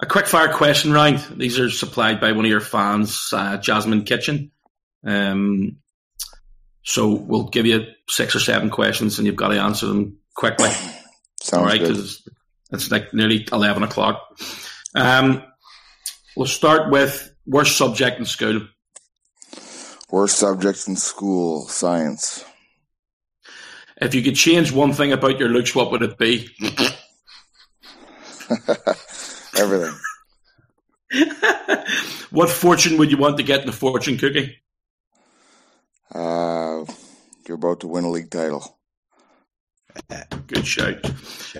a quick fire question round. These are supplied by one of your fans, uh, Jasmine Kitchen. Um, so we'll give you six or seven questions, and you've got to answer them quickly. Sounds All right, because it's like nearly eleven o'clock. Um, we'll start with worst subject in school. Worst subject in school, science. If you could change one thing about your looks, what would it be? Everything. what fortune would you want to get in a fortune cookie? Uh, you're about to win a league title. Good shout.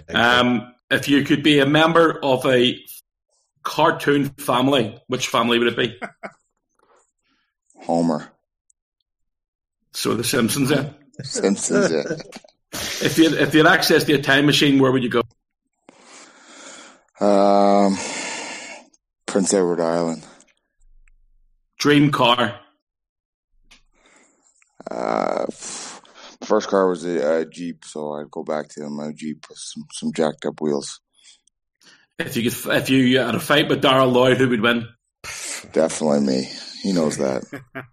Um, if you could be a member of a cartoon family, which family would it be? Homer. So the Simpsons, yeah. Simpsons, yeah. If you if you had access to a time machine, where would you go? Um, Prince Edward Island. Dream car. Uh, first car was a, a, Jeep, so I'd go back to my Jeep with some, some jacked up wheels. If you could, if you had a fight with Darrell Lloyd, who would win? Definitely me. He knows that.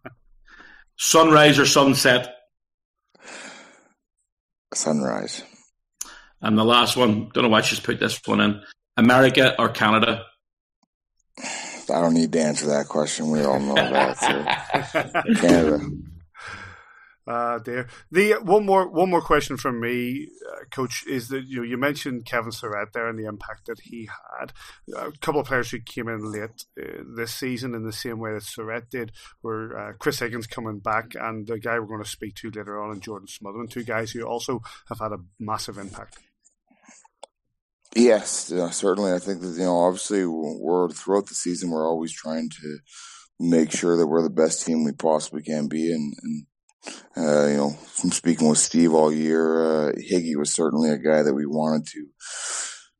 Sunrise or sunset? Sunrise. And the last one, don't know why she's put this one in. America or Canada? I don't need to answer that question. We all know that. So. Canada. Uh, there. The one more one more question from me, uh, Coach, is that you know, you mentioned Kevin Saurette there and the impact that he had. A couple of players who came in late uh, this season in the same way that Saurette did were uh, Chris Higgins coming back and the guy we're going to speak to later on, and Jordan Smotherman, two guys who also have had a massive impact. Yes, uh, certainly. I think that you know, obviously, we're throughout the season, we're always trying to make sure that we're the best team we possibly can be, and, and uh, you know, from speaking with Steve all year, uh, Higgy was certainly a guy that we wanted to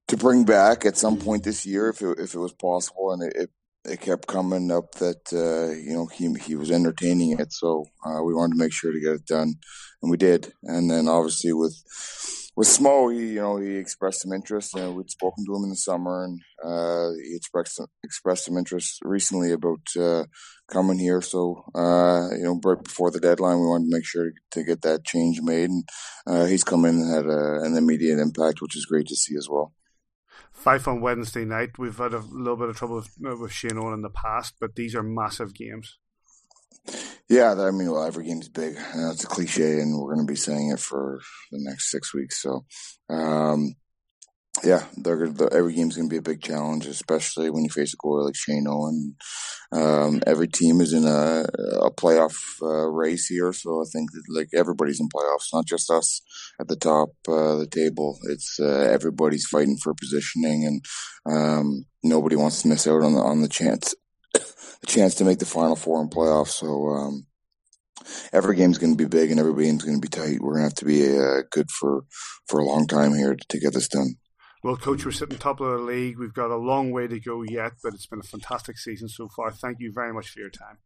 to bring back at some point this year if it, if it was possible, and it, it, it kept coming up that uh, you know he he was entertaining it, so uh, we wanted to make sure to get it done, and we did. And then obviously with with Smo, he you know he expressed some interest, and we'd spoken to him in the summer, and uh, he expressed some, expressed some interest recently about uh, coming here. So uh, you know, right before the deadline, we wanted to make sure to, get that change made, and uh, he's come in and had a, an immediate impact, which is great to see as well. Fife on Wednesday night. We've had a little bit of trouble with, with Shane Owen in the past, but these are massive games. Yeah, I mean, well, every game's big. Uh, it's a cliche, and we're going to be saying it for the next six weeks. So, um, yeah, they're, they're, every game's going to be a big challenge, especially when you face a goalie like Shane Owen. Um, every team is in a, a playoff uh, race here, so I think that like everybody's in playoffs, not just us at the top uh, of the table. It's uh, everybody's fighting for positioning, and um, nobody wants to miss out on the on the chance a chance to make the final four in playoffs. So um, every game's going to be big and every game's going to be tight. We're going to have to be uh, good for for a long time here to, to get this done. Well, coach, we're sitting top of the league. We've got a long way to go yet, but it's been a fantastic season so far. Thank you very much for your time.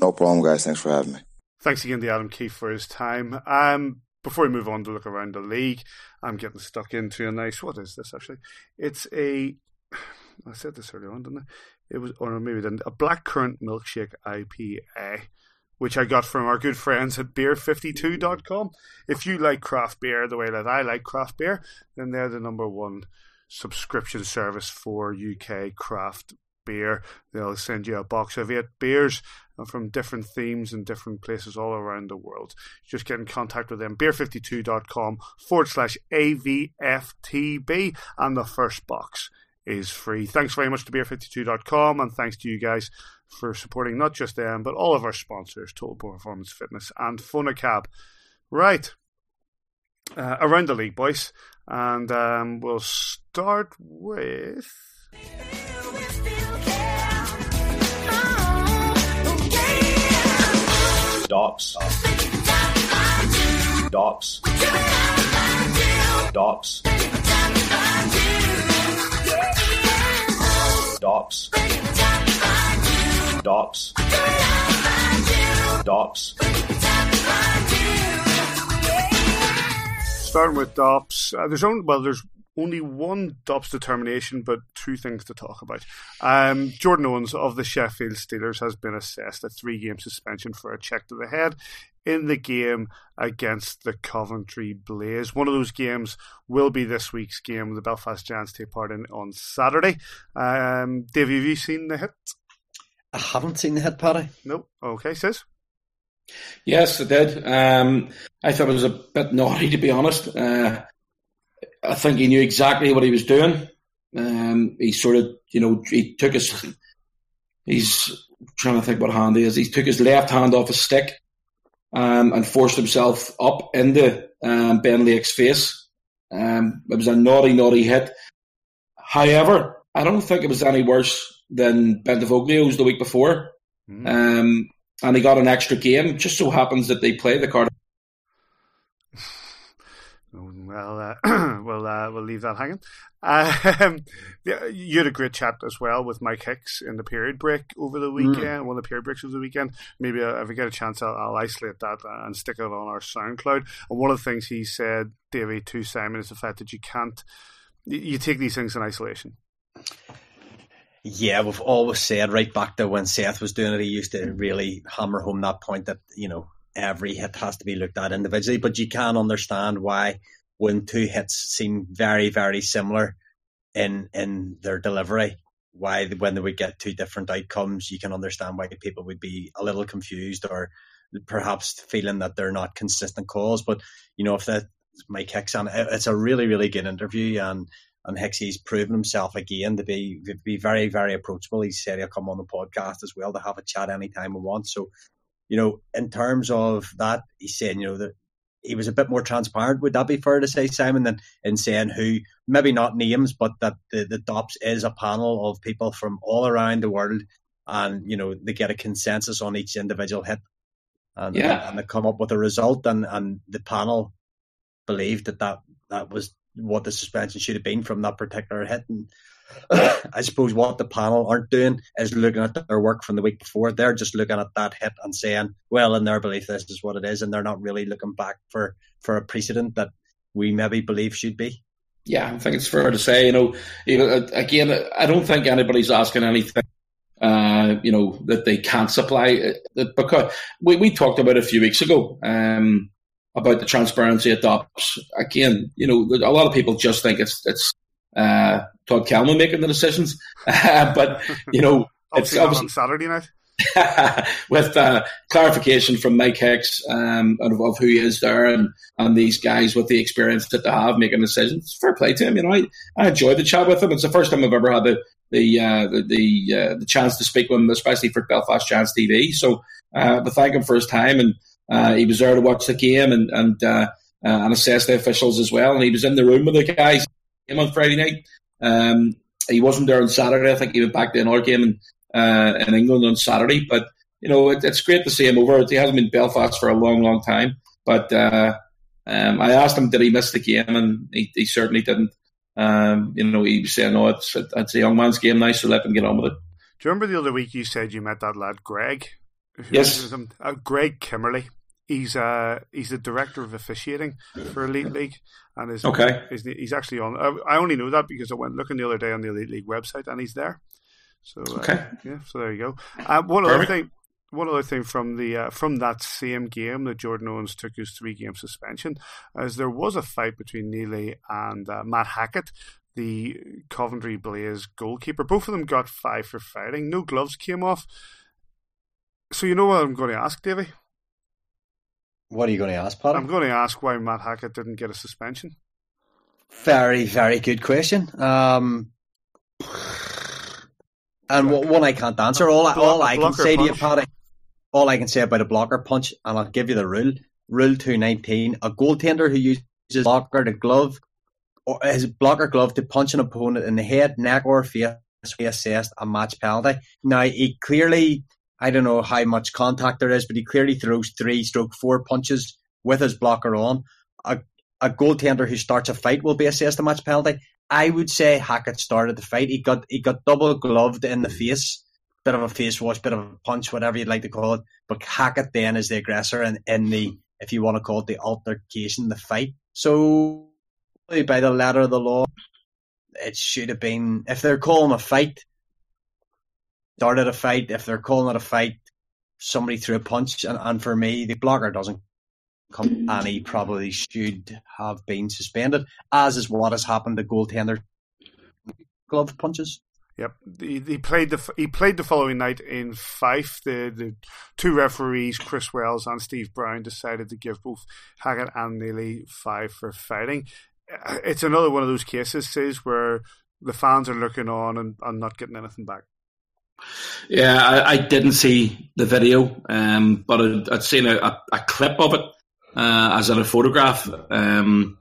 No problem, guys. Thanks for having me. Thanks again to Adam Keefe for his time. Um, before we move on to look around the league, I'm getting stuck into a nice. What is this actually? It's a. I said this earlier on, didn't I? It was, oh, or maybe then a blackcurrant milkshake IPA, which I got from our good friends at beer52.com. If you like craft beer the way that I like craft beer, then they're the number one subscription service for UK craft beer. They'll send you a box of eight beers uh, from different themes and different places all around the world. Just get in contact with them, beer52.com forward slash AVFTB, and the first box is free. Thanks very much to beer52.com and thanks to you guys for supporting not just them, but all of our sponsors, Total Performance Fitness and Fonacab. Right. Uh, around the league, boys. And um, we'll start with. Dops. Dops. Dops. Dops. Dops. Dops. Starting with Dops, uh, there's only well, there's only one Dops determination, but two things to talk about. Um, Jordan Owens of the Sheffield Steelers has been assessed a three game suspension for a check to the head in the game against the Coventry Blaze. One of those games will be this week's game. The Belfast Giants take part in on Saturday. Um, Dave, have you seen the hit? I haven't seen the hit, Paddy. Nope. Okay, says. Yes, I did. Um, I thought it was a bit naughty, to be honest. Uh, I think he knew exactly what he was doing. Um, he sort of, you know, he took his. He's trying to think what hand he is. He took his left hand off his stick um, and forced himself up into um, Ben Lake's face. Um, it was a naughty, naughty hit. However, I don't think it was any worse than Bentivoglio's the week before. Mm. Um, and he got an extra game. It just so happens that they play the card. Well, uh, we'll uh, we'll leave that hanging. Um, yeah, you had a great chat as well with Mike Hicks in the period break over the weekend. Mm. One of the period breaks over the weekend. Maybe uh, if we get a chance, I'll, I'll, isolate that and stick it on our SoundCloud. And one of the things he said, Davey, to Simon, is the fact that you can't you take these things in isolation. Yeah, we've always said right back to when Seth was doing it, he used to really hammer home that point that you know every hit has to be looked at individually. But you can understand why when two hits seem very, very similar in in their delivery, why when they would get two different outcomes, you can understand why people would be a little confused or perhaps feeling that they're not consistent calls. But you know, if that Mike Hicks and it's a really, really good interview and and Hicksy's proven himself again to be to be very, very approachable. He said he'll come on the podcast as well to have a chat anytime we want. So, you know, in terms of that, he's saying, you know, that he was a bit more transparent. Would that be fair to say, Simon, than in saying who, maybe not names, but that the, the DOPS is a panel of people from all around the world and, you know, they get a consensus on each individual hit. And, yeah. and they come up with a result and, and the panel believed that, that that was what the suspension should have been from that particular hit. And I suppose what the panel aren't doing is looking at their work from the week before. They're just looking at that hit and saying, well, in their belief, this is what it is. And they're not really looking back for, for a precedent that we maybe believe should be. Yeah, I think it's fair to say, you know, again, I don't think anybody's asking anything, uh, you know, that they can't supply. Uh, because we, we talked about a few weeks ago. Um, about the transparency of DOPS. Again, you know, a lot of people just think it's it's uh, Todd Kelman making the decisions, but you know, it's obviously on Saturday night. with uh, clarification from Mike Hicks um, of, of, who is there and, and these guys with the experience that they have making decisions. Fair play to him. You know, I, I enjoyed the chat with him. It's the first time I've ever had the the uh, the the, uh, the, chance to speak with him, especially for Belfast Giants TV. So, uh, but thank him for his time and uh, he was there to watch the game and and uh, uh, and assess the officials as well. And he was in the room with the guys on Friday night. Um, he wasn't there on Saturday. I think he went back to another game in, uh, in England on Saturday. But you know, it, it's great to see him over. He hasn't been Belfast for a long, long time. But uh, um, I asked him, did he miss the game? And he, he certainly didn't. Um, you know, he was saying, "No, it's it's a young man's game now, so let him get on with it." Do you remember the other week you said you met that lad Greg? Yes, uh, Greg Kimmerly. He's uh he's the director of officiating for Elite League, and is okay. He's, he's actually on. I only knew that because I went looking the other day on the Elite League website, and he's there. So uh, yeah. So there you go. Uh, one Perfect. other thing. One other thing from the uh, from that same game that Jordan Owens took his three game suspension, as there was a fight between Neely and uh, Matt Hackett, the Coventry Blaze goalkeeper. Both of them got five for fighting. No gloves came off. So you know what I'm going to ask, Davey? What are you going to ask, Pat? I'm going to ask why Matt Hackett didn't get a suspension. Very, very good question. Um, and one I can't answer. All, all I can say punch. to you, Paddy, all I can say about a blocker punch, and I'll give you the rule. Rule 219, a goaltender who uses blocker to glove, or his blocker glove to punch an opponent in the head, neck, or face, we assessed a match penalty. Now, he clearly I don't know how much contact there is, but he clearly throws three stroke four punches with his blocker on. A, a goaltender who starts a fight will be assessed a match penalty. I would say Hackett started the fight. He got he got double gloved in the face, bit of a face wash, bit of a punch, whatever you'd like to call it. But Hackett then is the aggressor and in the if you want to call it the altercation, the fight. So by the letter of the law, it should have been if they're calling a fight, started a fight, if they're calling it a fight, somebody threw a punch, and, and for me, the blocker doesn't come, mm. and he probably should have been suspended, as is what has happened to goaltender glove punches. Yep, he, he, played the he played the following night in Fife. The the two referees, Chris Wells and Steve Brown, decided to give both Hackett and Neely five for fighting. Uh, it's another one of those cases, says where the fans are looking on and, and not getting anything back. Yeah, I, I didn't see the video, um, but I'd, I'd seen a, a, a, clip of it uh, as in a photograph. Um,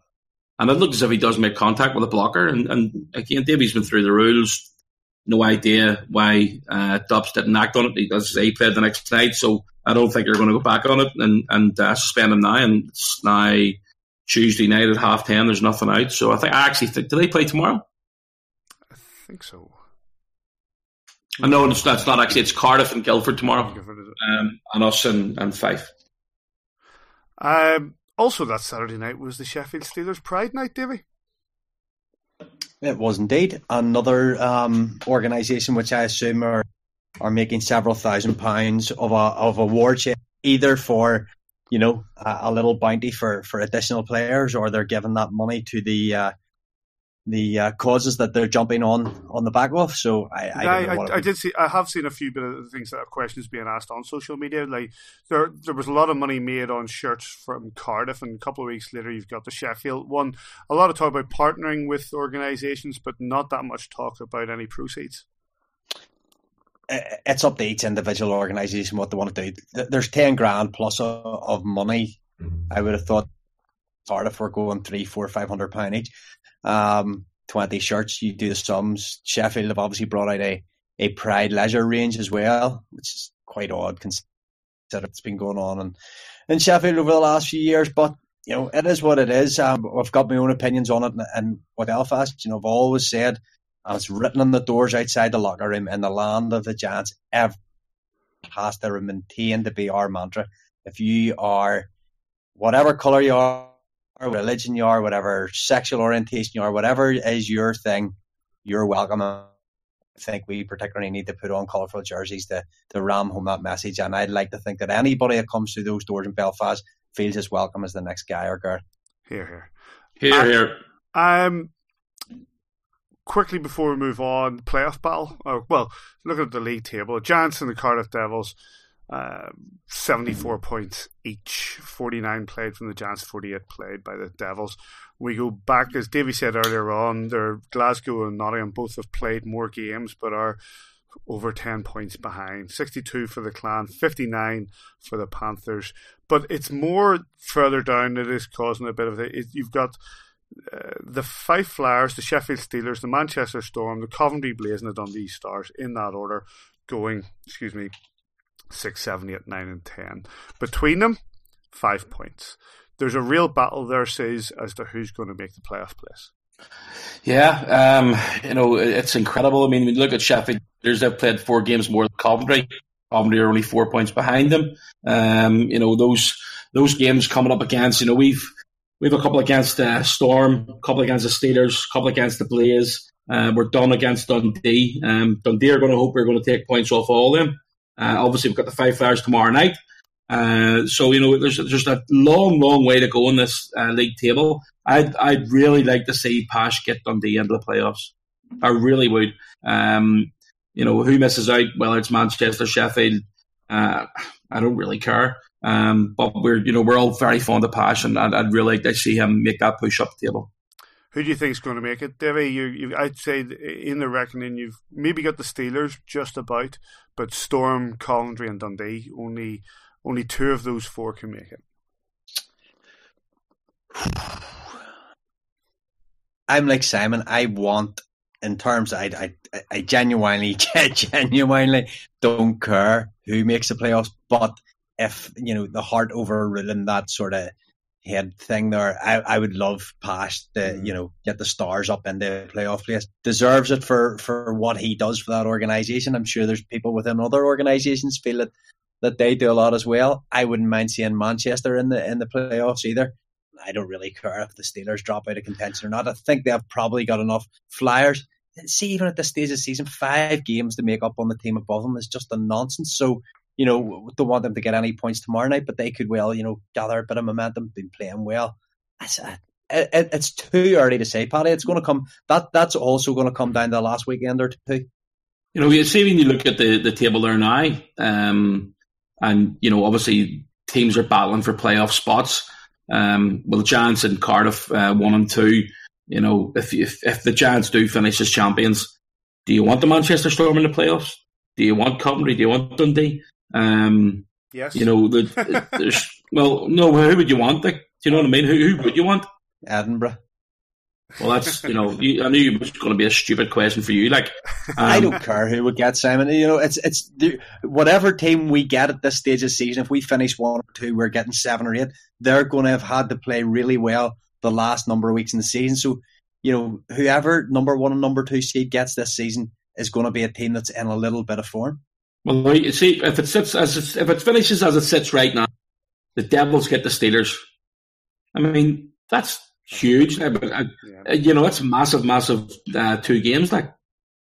and it looks as if he does make contact with a blocker. And, and again, Davy's been through the rules. No idea why uh, didn't act on it. He does he played the next night, so I don't think they're going to go back on it and and uh, suspend him now. And it's now Tuesday night at half ten. There's nothing out, so I think I actually think do they play tomorrow? I think so. I know it's, that's not actually. It's Cardiff and Guildford tomorrow, um, and us and, and Fife. Um, also, that Saturday night was the Sheffield Steelers Pride Night, Davy. It was indeed another um, organisation which I assume are are making several thousand pounds of a of award chest, either for you know a, a, little bounty for for additional players, or they're giving that money to the uh, the uh, causes that they're jumping on on the back of. So I, I, I, I, I did see, I have seen a few bit of things that have questions being asked on social media. Like there, there was a lot of money made on shirts from Cardiff, and a couple of weeks later, you've got the Sheffield one. A lot of talk about partnering with organisations, but not that much talk about any proceeds. It's up to each individual organisation what they want to do. There's ten grand plus of money. I would have thought Cardiff were going three, four, five hundred pound each um, 20 shirts. You do the sums. Sheffield have obviously brought out a, a Pride Leisure range as well, which is quite odd considering it's been going on in, in Sheffield over the last few years. But, you know, it is what it is. Um, I've got my own opinions on it. And, and with Belfast, you know, I've always said, and it's written on the doors outside the locker room in the land of the Giants, ever has to maintain to be our mantra. If you are whatever colour you are, or religion you are, whatever sexual orientation you are, whatever is your thing, you're welcome. I think we particularly need to put on colourful jerseys to, to ram home that message. And I'd like to think that anybody that comes through those doors in Belfast feels as welcome as the next guy or girl. Here, here. Here, here. Um, quickly before we move on, playoff battle. Oh, well, look at the league table. Giants and the Cardiff Devils uh, 74 points each. 49 played from the Giants, 48 played by the Devils. We go back, as Davey said earlier on, there Glasgow and Nottingham both have played more games, but are over 10 points behind. 62 for the Clan, 59 for the Panthers. But it's more further down that is causing a bit of it. You've got uh, the Fife Flyers, the Sheffield Steelers, the Manchester Storm, the Coventry Blaze, and the Dundee Stars in that order going, excuse me, six, seven, eight, nine, and ten. Between them, five points. There's a real battle there, says, as to who's going to make the playoff place. Yeah, um, you know, it's incredible. I mean, look at Sheffield, they've played four games more than Coventry. Coventry are only four points behind them. Um, you know, those those games coming up against, you know, we've we've a couple against uh, Storm, a couple against the Steelers, a couple against the Blaze. Uh, we're done against Dundee. Um, Dundee are going to hope we're going to take points off all of them. Uh, obviously, we've got the Fife Flyers tomorrow night. Uh, so you know, there's there's a long, long way to go in this uh, league table. I'd I'd really like to see Pash get Dundee into the playoffs. I really would. Um, you know, who misses out? Whether it's Manchester, Sheffield, uh, I don't really care. Um, but we're you know we're all very fond of Pash, and I'd, I'd really like to see him make that push up the table. Who do you think is going to make it, Davy? You, you, I'd say in the reckoning you've maybe got the Steelers just about, but Storm, Coventry, and Dundee only only two of those four can make it. I'm like Simon. I want, in terms, I, I, I genuinely, genuinely don't care who makes the playoffs, but if you know the heart overruling that sort of head thing there. I, I would love Pash to, mm. you know, get the stars up in the playoff place. Deserves it for, for what he does for that organisation. I'm sure there's people within other organisations feel that, that they do a lot as well. I wouldn't mind seeing Manchester in the in the playoffs either. I don't really care if the Steelers drop out of contention or not. I think they've probably got enough flyers. See, even at this stage of the season, five games to make up on the team above them is just a nonsense. So you know, don't want them to get any points tomorrow night, but they could well, you know, gather a bit of momentum, been playing well. It's, it, it's too early to say, Paddy. It's going to come. That that's also going to come down to the last weekend or two. You know, you see when you look at the the table there now, um, and you know, obviously teams are battling for playoff spots. Um, well, Giants and Cardiff uh, one and two. You know, if, if if the Giants do finish as champions, do you want the Manchester Storm in the playoffs? Do you want Coventry? Do you want Dundee? Um, yes. You know, the, there's well, no. Who would you want? Like, do you know what I mean? Who, who would you want? Edinburgh. Well, that's you know, you, I knew it was going to be a stupid question for you. Like, um, I don't care who we get, Simon. You know, it's it's the, whatever team we get at this stage of the season. If we finish one or two, we're getting seven or eight. They're going to have had to play really well the last number of weeks in the season. So, you know, whoever number one and number two seed gets this season is going to be a team that's in a little bit of form. Well, you see, if it sits as if it finishes as it sits right now, the Devils get the Steelers. I mean, that's huge. Uh, yeah. You know, it's massive, massive uh, two games. Like,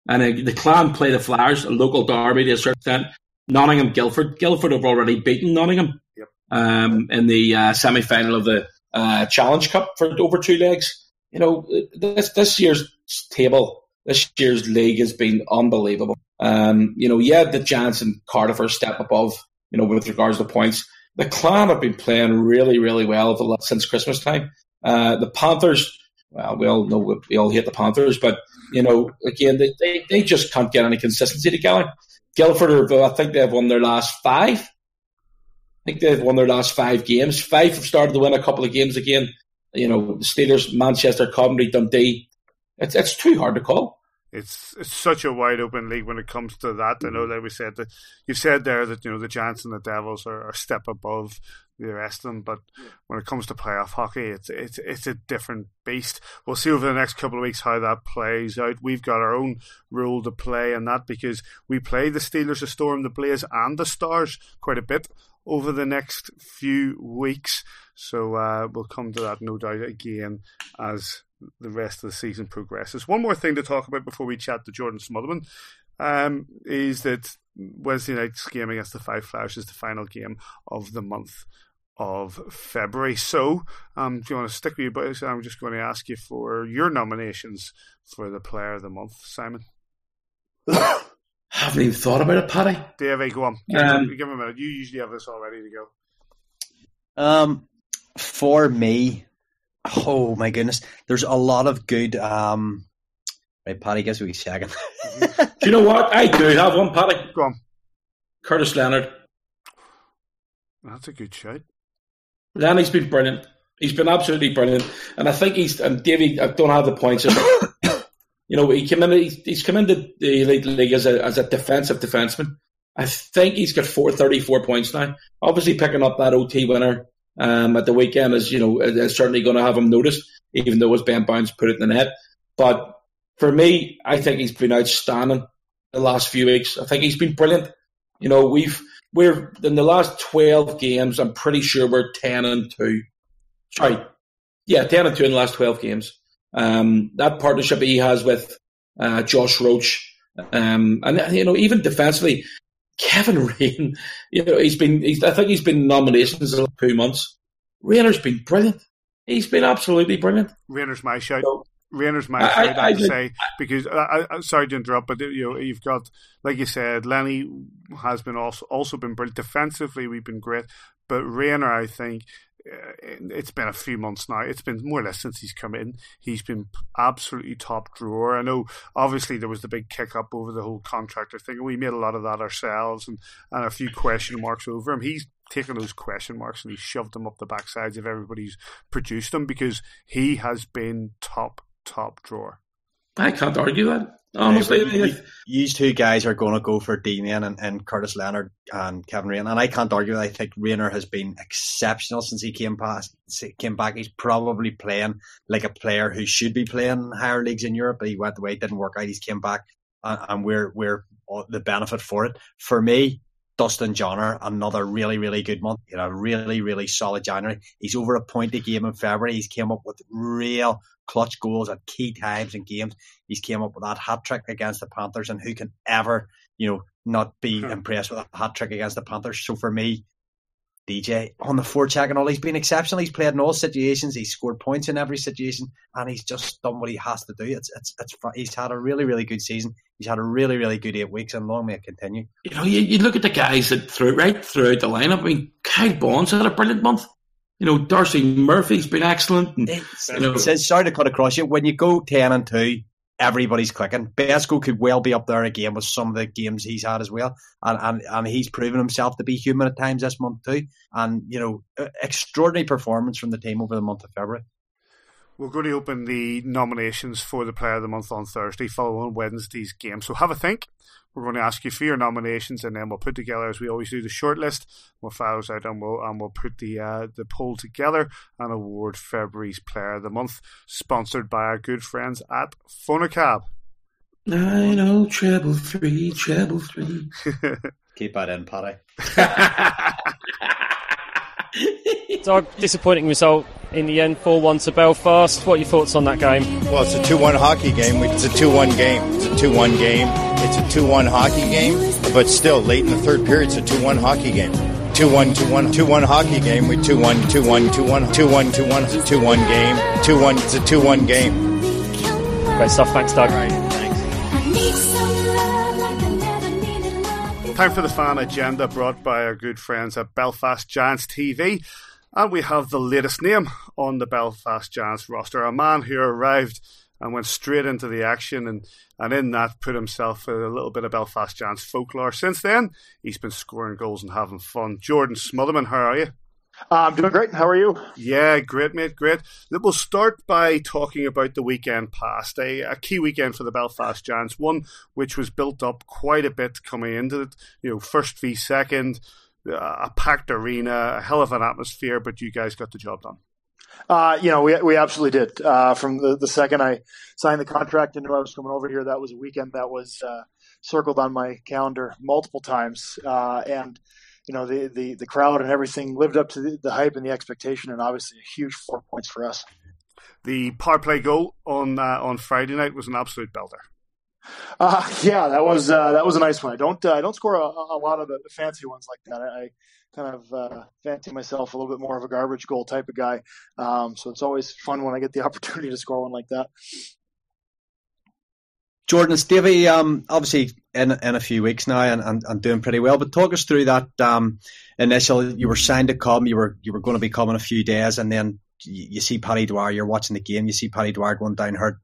and uh, the Clan play the Flyers, a local derby to a certain extent. Nottingham, Guildford. Guildford have already beaten Nottingham yep. um, in the uh, semi final of the uh, Challenge Cup for over two legs. You know, this this year's table, this year's league has been unbelievable. Um, you know, yeah, the Giants and Cardiff are a step above. You know, with regards to points, the Clan have been playing really, really well since Christmas time. Uh, the Panthers, well, we all know we all hate the Panthers, but you know, again, they, they, they just can't get any consistency together. Guildford, are, I think they've won their last five. I think they've won their last five games. Fife have started to win a couple of games again. You know, the Steelers, Manchester, Coventry, Dundee. It's it's too hard to call. It's it's such a wide open league when it comes to that. I know mm-hmm. that we said that you've said there that you know the Giants and the Devils are, are a step above the rest of them. But when it comes to playoff hockey, it's it's it's a different beast. We'll see over the next couple of weeks how that plays out. We've got our own role to play in that because we play the Steelers, the Storm, the Blaze, and the Stars quite a bit over the next few weeks. So uh, we'll come to that no doubt again as the rest of the season progresses. One more thing to talk about before we chat to Jordan Smotherman um, is that Wednesday night's game against the Fife Flyers is the final game of the month of February. So, um, do you want to stick with you, boys? I'm just going to ask you for your nominations for the Player of the Month, Simon. haven't even thought about it, Paddy. Davey, go on. Give, um, him, give him a minute. You usually have this all ready to go. Um, for me, oh my goodness, there's a lot of good. Um, right, Paddy, guess we second. do you know what? I do have one, Paddy. Go on. Curtis Leonard. That's a good shout. Lenny's been brilliant. He's been absolutely brilliant, and I think he's. And Davey, I don't have the points. you know, he came in. He's, come into the elite league as a as a defensive defenseman. I think he's got four thirty four points now. Obviously, picking up that OT winner um, at the weekend is you know is certainly going to have him noticed, even though it was Ben Bowns put it in the net. But for me, I think he's been outstanding the last few weeks. I think he's been brilliant. You know, we've we're in the last twelve games. I'm pretty sure we're ten and two. Sorry, yeah, ten and two in the last twelve games. Um, that partnership he has with uh, Josh Roach, um, and you know even defensively, Kevin Raine. You know he's been. He's, I think he's been nominations in two months. Rayner's been brilliant. He's been absolutely brilliant. Rayner's my shout. So, Rayner's my I, I, I, say because I, I, sorry to interrupt, but you know you've got like you said, Lenny has been also also been brilliant defensively. We've been great, but Rayner, I think uh, Uh, it's been a few months now. It's been more or less since he's come in. He's been absolutely top drawer. I know, obviously, there was the big kick up over the whole contractor thing, we made a lot of that ourselves, and, and a few question marks over him. He's taken those question marks and he's shoved them up the backsides of everybody's produced them because he has been top top drawer. I can't argue that. Uh, Honestly, yeah, these two guys are going to go for Damien and, and Curtis Leonard and Kevin Raine, and I can't argue. I think Rayner has been exceptional since he came past, came back. He's probably playing like a player who should be playing higher leagues in Europe. But he went away, didn't work out. He's came back, and, and we're we're the benefit for it. For me, Dustin Johner, another really, really good month. You know, really, really solid January. He's over a point a game in February. He's came up with real clutch goals at key times in games. He's came up with that hat trick against the Panthers, and who can ever, you know, not be sure. impressed with a hat trick against the Panthers? So for me, DJ on the forecheck and all, he's been exceptional. He's played in all situations. He's scored points in every situation, and he's just done what he has to do. It's it's it's. He's had a really really good season. He's had a really really good eight weeks, and long may it continue. You know, you, you look at the guys that through right throughout the lineup. I mean, Kyle Baun's had a brilliant month. You know, Darcy Murphy's been excellent. And, you know, says, sorry to cut across you. When you go ten and two, everybody's clicking. Besco could well be up there again with some of the games he's had as well, and and, and he's proven himself to be human at times this month too. And you know, extraordinary performance from the team over the month of February. We're going to open the nominations for the Player of the Month on Thursday, following Wednesday's game. So have a think. We're going to ask you for your nominations, and then we'll put together, as we always do, the shortlist. We'll file those out, and we'll and we'll put the uh, the poll together and award February's Player of the Month, sponsored by our good friends at Fonacab. I know treble three, treble three. Keep that in, Paddy. So disappointing result in the end, 4 1 to Belfast. What are your thoughts on that game? Well, it's a 2 1 hockey game. It's a 2 1 game. It's a 2 1 game. It's a 2 1 hockey game. But still, late in the third period, it's a 2 1 hockey game. 2 1 2 1 2 1 hockey game. We 2 1 2 1 2 1 2 1 2 1. It's a 2 1 game. 2 1. It's a 2 1 game. Great stuff. Thanks, Doug. Right, thanks. Time for the fan agenda brought by our good friends at Belfast Giants TV. And we have the latest name on the Belfast Giants roster, a man who arrived and went straight into the action and, and in that put himself a little bit of Belfast Giants folklore. Since then, he's been scoring goals and having fun. Jordan Smotherman, how are you? Uh, I'm doing great. How are you? Yeah, great, mate, great. We'll start by talking about the weekend past, a, a key weekend for the Belfast Giants, one which was built up quite a bit coming into it. You know, first v second, uh, a packed arena, a hell of an atmosphere, but you guys got the job done. Uh, you know, we we absolutely did. Uh, from the, the second I signed the contract and knew I was coming over here, that was a weekend that was uh, circled on my calendar multiple times. Uh, and you know, the, the the crowd and everything lived up to the, the hype and the expectation, and obviously a huge four points for us. The power play goal on uh, on Friday night was an absolute belter. Uh, yeah, that was uh, that was a nice one. I don't uh, I don't score a, a lot of the fancy ones like that. I, I kind of uh, fancy myself a little bit more of a garbage goal type of guy. Um, so it's always fun when I get the opportunity to score one like that. Jordan Stevie, um, obviously in in a few weeks now and, and, and doing pretty well. But talk us through that um, initial. You were signed to come. You were you were going to be coming a few days, and then you, you see Paddy Dwyer. You're watching the game. You see Paddy Dwyer going down hurt.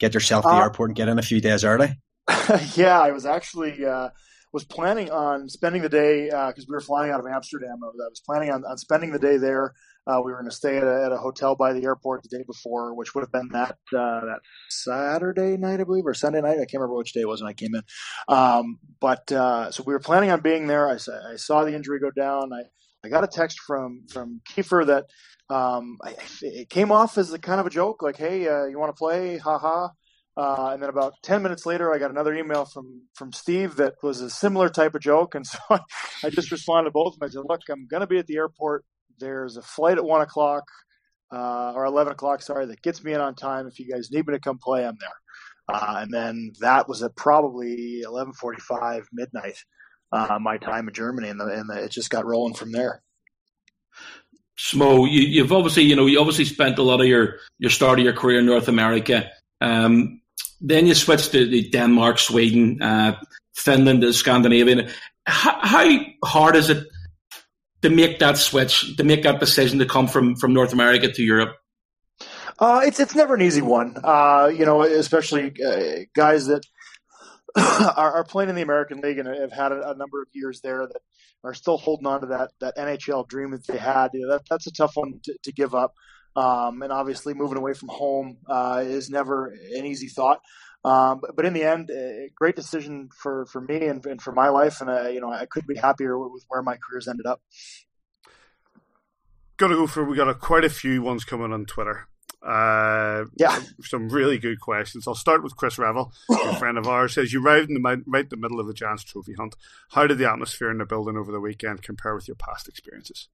Get yourself to the Uh, airport and get in a few days early. yeah, I was actually uh, was planning on spending the day because we were flying out of Amsterdam. I was, I was planning on, on spending the day there. Uh, we were going to stay at a, at a hotel by the airport the day before, which would have been that uh, that Saturday night, I believe, or Sunday night. I can't remember which day it was when I came in. Um, but uh, so we were planning on being there. I, I saw the injury go down. I, I got a text from from Kiefer that um, I, it came off as a kind of a joke, like, "Hey, uh, you want to play? Ha ha." Uh, and then about 10 minutes later, I got another email from, from Steve that was a similar type of joke. And so I, I just responded to both of them. I said, look, I'm going to be at the airport. There's a flight at one o'clock, uh, or 11 o'clock, sorry, that gets me in on time. If you guys need me to come play, I'm there. Uh, and then that was at probably 11:45 midnight, uh, my time in Germany, and, the, and the, it just got rolling from there. Smo, you, you've obviously, you know, you obviously spent a lot of your, your start of your career in North America. Um, then you switched to Denmark, Sweden, uh, Finland, Scandinavian. How, how hard is it to make that switch, to make that decision to come from, from North America to Europe? Uh, it's it's never an easy one, uh, you know, especially uh, guys that are, are playing in the American League and have had a, a, number of years there that are still holding on to that that NHL dream that they had. You know, that that's a tough one to, to give up, um, and obviously moving away from home uh, is never an easy thought. Um, but, but, in the end, a great decision for, for me and, and for my life, and uh, you know I couldn't be happier with where my career's ended up. Got to go for we got a, quite a few ones coming on Twitter. Uh, yeah, some really good questions. I'll start with Chris Revel, a friend of ours. Says you arrived in the right in the middle of the Giants Trophy hunt. How did the atmosphere in the building over the weekend compare with your past experiences?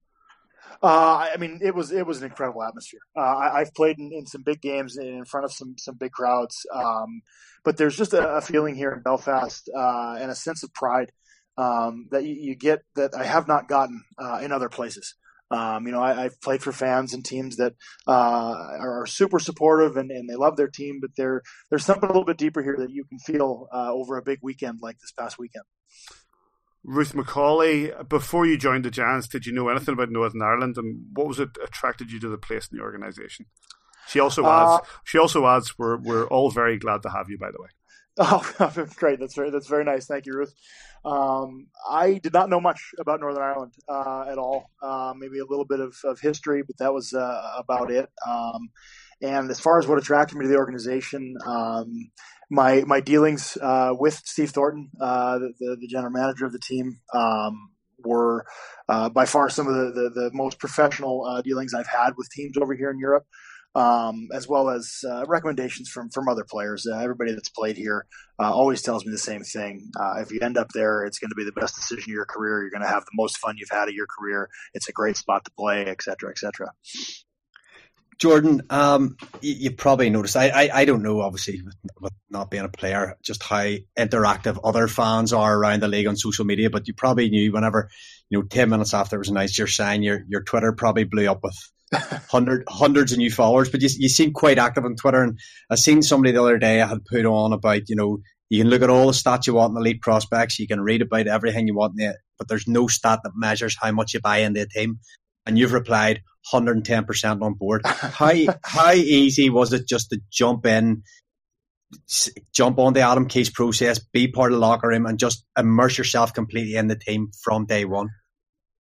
Uh, I mean, it was it was an incredible atmosphere. Uh, I, have played in, in, some big games in front of some some big crowds, um, but there's just a, a, feeling here in Belfast uh, and a sense of pride um, that you, you, get that I have not gotten uh, in other places. Um, you know, I, have played for fans and teams that uh, are, are, super supportive and, and, they love their team, but there there's something a little bit deeper here that you can feel uh, over a big weekend like this past weekend. Ruth McCauley, before you joined the Giants, did you know anything about Northern Ireland, and what was it attracted you to the place in the organisation? She also adds. Uh, she also adds. We're we're all very glad to have you. By the way. Oh, great! That's very that's very nice. Thank you, Ruth. Um, I did not know much about Northern Ireland uh, at all. Uh, maybe a little bit of, of history, but that was uh, about it. Um, and as far as what attracted me to the organization, um, my my dealings uh, with Steve Thornton, uh, the, the, general manager of the team, um, were uh, by far some of the, the, the most professional dealings I've had with teams over here in Europe um, as well as uh, recommendations from from other players. Uh, everybody that's played here uh, always tells me the same thing. Uh, if you end up there, it's going to be the best decision of your career. You're going to have the most fun you've had of your career. It's a great spot to play, et cetera, et cetera. Jordan, um, you, you, probably noticed. I, I, I don't know, obviously, with, with, not being a player, just how interactive other fans are around the league on social media. But you probably knew whenever, you know, ten minutes after it was announced your sign, your your Twitter probably blew up with hundred hundreds of new followers. But you, you seem quite active on Twitter, and I seen somebody the other day I had put on about you know you can look at all the stats you want in the elite prospects, you can read about everything you want in it, but there's no stat that measures how much you buy into a team. And you've replied 110% on board. How how easy was it just to jump in, jump on the Adam Keefe's process, be part of the locker room, and just immerse yourself completely in the team from day one?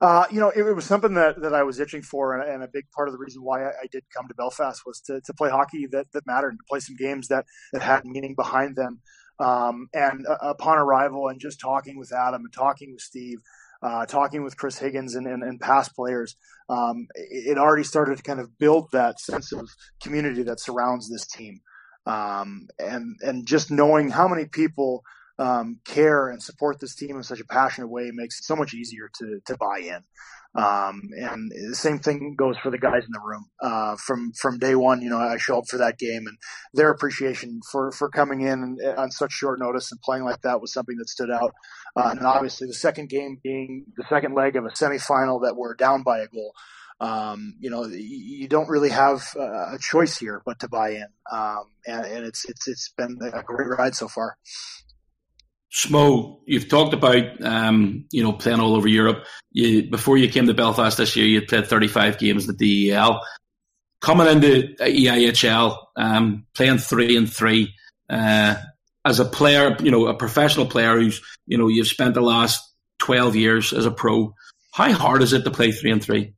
Uh, you know, it, it, was something that, that I was itching for, and, and, a big part of the reason why I, I, did come to Belfast was to, to play hockey that, that mattered, to play some games that, that had meaning behind them. Um, and uh, upon arrival, and just talking with Adam and talking with Steve, uh, talking with Chris Higgins and, and, and past players, um, it, it, already started to kind of build that sense of community that surrounds this team. Um, and and just knowing how many people um, care and support this team in such a passionate way makes it so much easier to to buy in. Um, and the same thing goes for the guys in the room. Uh, from from day one, you know, I show up for that game, and their appreciation for for coming in on such short notice and playing like that was something that stood out. Uh, and obviously, the second game being the second leg of a semifinal that we're down by a goal. Um, you know, you don't really have a choice here but to buy in, um, and, and it's it's it's been a great ride so far. Smo, you've talked about um, you know playing all over Europe. You, before you came to Belfast this year, you played 35 games in the DEL. Coming into EIHL, um, playing three and three uh, as a player, you know, a professional player who's you know you've spent the last 12 years as a pro. How hard is it to play three and three?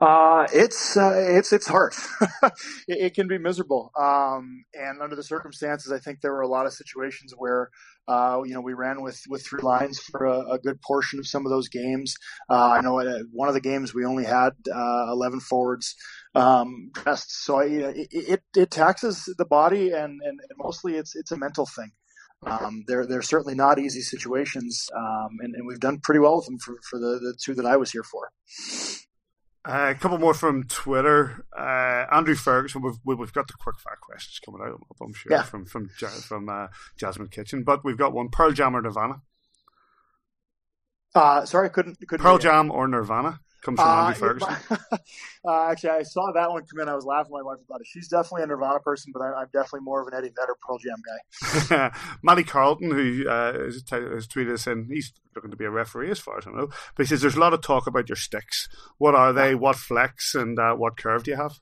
Uh, it's uh, it's it's hard. it, it, can be miserable, um, and under the circumstances, I think there were a lot of situations where uh, you know we ran with with three lines for a, a good portion of some of those games. Uh, I know at one of the games we only had uh, eleven forwards um, dressed, so I, it, it, it taxes the body, and, and, and mostly it's it's a mental thing. Um, they're they're certainly not easy situations, um, and, and, we've done pretty well with them for, for the, the two that I was here for. Uh, a couple more from Twitter. Uh, Andrew Ferguson. We've we've got the quick fire questions coming out. I'm sure yeah. from from from uh, Jasmine Kitchen, but we've got one Pearl Jam or Nirvana. Uh, sorry, couldn't couldn't. Pearl Jam or Nirvana comes from uh, Andy Ferguson. uh, actually, I saw that one come in. I was laughing my wife about it. She's definitely a Nirvana person, but I, am definitely more of an Eddie Vedder Pearl Jam guy. Matty Carlton, who uh, has, has tweeted us in, he's looking to be a referee as far as I know, but he says there's a lot of talk about your sticks. What are they? What flex and uh, what curve do you have?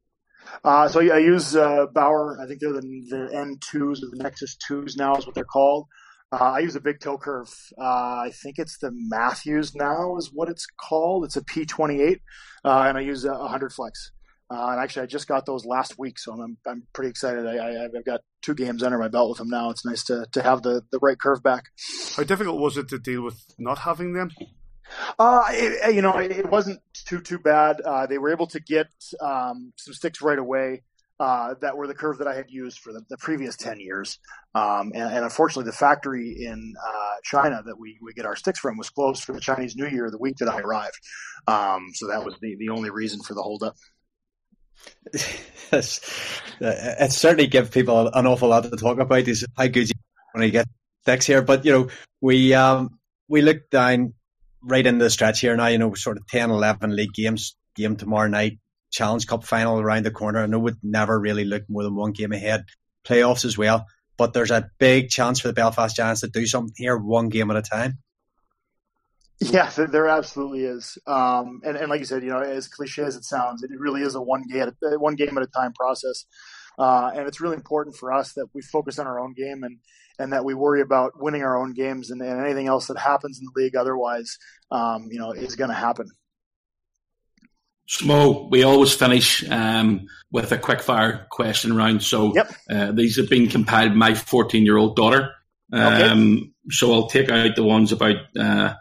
Uh, so I use uh, Bauer. I think they're the, the N2s or the Nexus 2s now is what they're called. Uh, I use a big toe curve. Uh, I think it's the Matthews now is what it's called. It's a P28, uh, and I use a 100 flex. Uh, and actually, I just got those last week, so I'm I'm pretty excited. I, have got two games under my belt with them now. It's nice to to have the the right curve back. How difficult was it to deal with not having them? Uh, it, you know, it wasn't too too bad. Uh, they were able to get um, some sticks right away uh, that were the curve that I had used for the, the previous 10 years. Um, and, and, unfortunately, the factory in uh, China that we, we get our sticks from was closed for the Chinese New Year the week that I arrived. Um, so that was the, the only reason for the holdup. it's, it certainly gives people an awful lot to talk about is how good you when you get sticks here. But, you know, we, um, we look down right in the stretch here now, you know, sort of 10, 11 league games, game tomorrow night, Challenge Cup final around the corner. I know we'd never really look more than one game ahead. Playoffs as well. But there's a big chance for the Belfast Giants to do something here one game at a time. Yeah, there absolutely is. Um, and, and like you said, you know, as cliche as it sounds, it really is a one game, one game at a time process. Uh, and it's really important for us that we focus on our own game and, and that we worry about winning our own games and, and anything else that happens in the league otherwise, um, you know, is going to happen. Smo, we always finish um, with a quick fire question round. So yep. uh, these have been compiled by my 14 year old daughter. Um, okay. So I'll take out the ones about uh,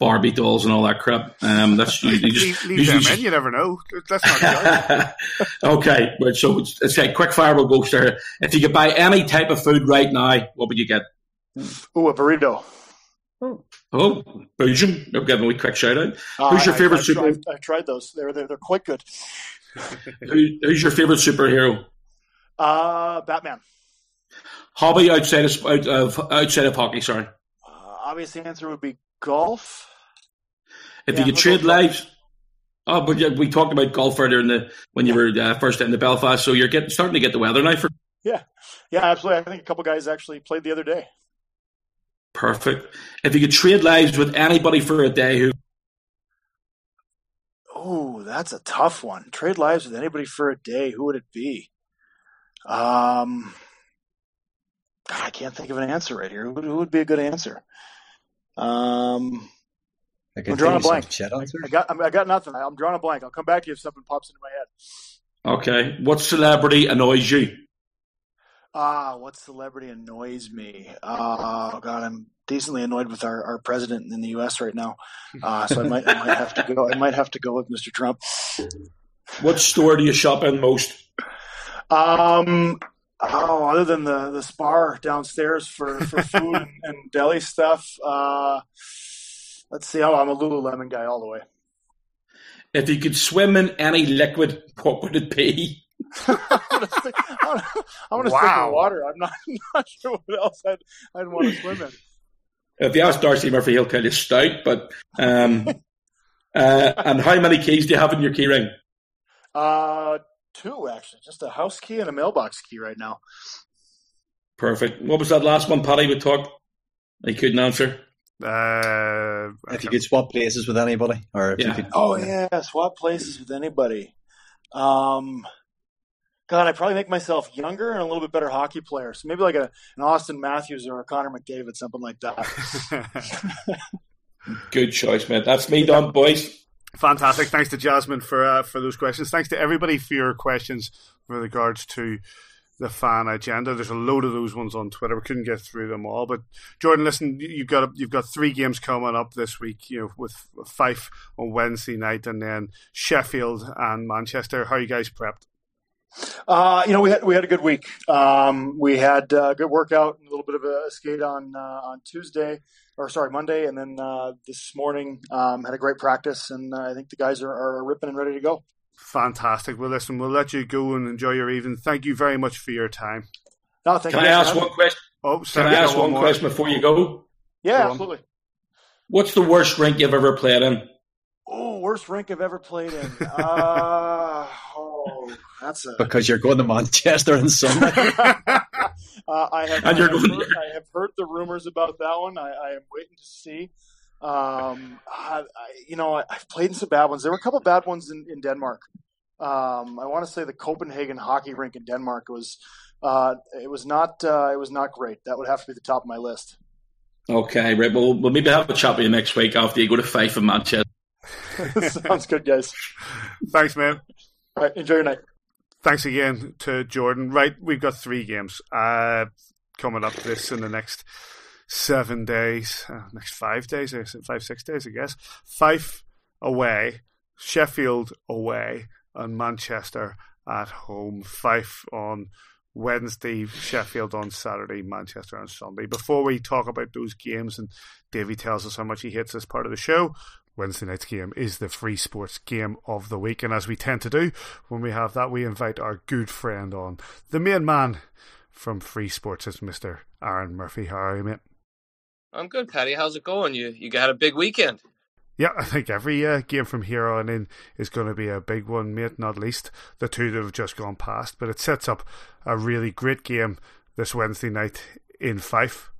Barbie dolls and all that crap. Um, that's usually just leave, leave them in. You never know. That's not okay, but so it's, it's like quick fire. We'll go there. If you could buy any type of food right now, what would you get? Oh, a burrito. Oh, oh Belgium! I'm giving a wee quick shout out. Uh, who's your I, favorite I, super? I've, I've, tried those. They're they're, they're quite good. Who, who's your favorite superhero? Uh, Batman. Hobby outside of outside of hockey. Sorry. Uh, obvious answer would be golf. If yeah, you could trade lives. Oh, but yeah, we talked about golf earlier in the when you were uh, first in the Belfast, so you're getting starting to get the weather now for. Yeah, yeah, absolutely. I think a couple guys actually played the other day. Perfect. If you could trade lives with anybody for a day, who? Oh, that's a tough one. Trade lives with anybody for a day. Who would it be? Um, God, I can't think of an answer right here. Who would, who would be a good answer? Um, I'm drawing a blank. I got, I got nothing. I'm drawing a blank. I'll come back to you if something pops into my head. Okay. What celebrity annoys you? Ah, what celebrity annoys me? Uh, oh God, I'm decently annoyed with our, our president in the U.S. right now. Uh, so I might, I might have to go. I might have to go with Mr. Trump. What store do you shop in most? Um, oh, other than the the spar downstairs for for food and, and, deli stuff. Uh, let's see. Oh, I'm a Lululemon guy all the way. If you could swim in any liquid, what would it be? I want to wow. stick in water. I'm not, not sure what else I'd, I'd want to swim in. If you ask Darcy Murphy, he'll tell you stout. But um, uh, and how many keys do you have in your keyring? Uh, two actually. Just a house key and a mailbox key right now. Perfect. What was that last one, Paddy? We talked. I couldn't answer. Uh, if you could swap places with anybody, or if yeah. you could, oh yeah, swap places with anybody. Um, God, I probably make myself younger and a little bit better hockey player. So maybe like a, an Auston Matthews or a Connor McDavid, something like that. Good choice, man. That's me done, boys. Fantastic. Thanks to Jasmine for uh, for those questions. Thanks to everybody for your questions with regards to the fan agenda. There's a load of those ones on Twitter. We couldn't get through them all, but Jordan, listen, you've got you've got three games coming up this week. You know, with Fife on Wednesday night, and then Sheffield and Manchester. How are you guys prepped? Uh, you know, we had we had a good week. Um, we had a good workout, a little bit of a skate on uh, on Tuesday, or sorry, Monday, and then uh, this morning um, had a great practice, and uh, I think the guys are, are ripping and ready to go. Fantastic. Well, listen, we'll let you go and enjoy your evening. Thank you very much for your time. No, thank Can you I ask one question? Oh, Can I ask one, one question before you go? Yeah, go absolutely. What's the worst rink you've ever played in? Oh, worst rink I've ever played in. uh, oh, that's a because you're going to Manchester in summer. uh, I have. And you're I, have heard, I have heard the rumors about that one. I, I am waiting to see. Um, I, you know, I, have played in some bad ones. There were a couple bad ones in, in Denmark. Um, I want to say the Copenhagen hockey rink in Denmark was. Uh, it was not. Uh, it was not great. That would have to be the top of my list. Okay, right. Well, we'll maybe have a chat with you next week after you go to Fife in Manchester. Sounds good, guys. Thanks, man. All right, enjoy your night. Thanks again to Jordan. Right, we've got three games uh, coming up this in the next seven days, uh, next five days, five, six days, I guess. Fife away, Sheffield away, and Manchester at home. Fife on Wednesday, Sheffield on Saturday, Manchester on Sunday. Before we talk about those games, and Davey tells us how much he hates this part of the show, Wednesday night's game is the free sports game of the week. And as we tend to do when we have that, we invite our good friend on. The main man from free sports is Mr. Aaron Murphy. How are you, mate? I'm good, Paddy. How's it going? You you got a big weekend. Yeah, I think every uh, game from here on in is going to be a big one, mate. Not least the two that have just gone past, but it sets up a really great game this Wednesday night in Fife.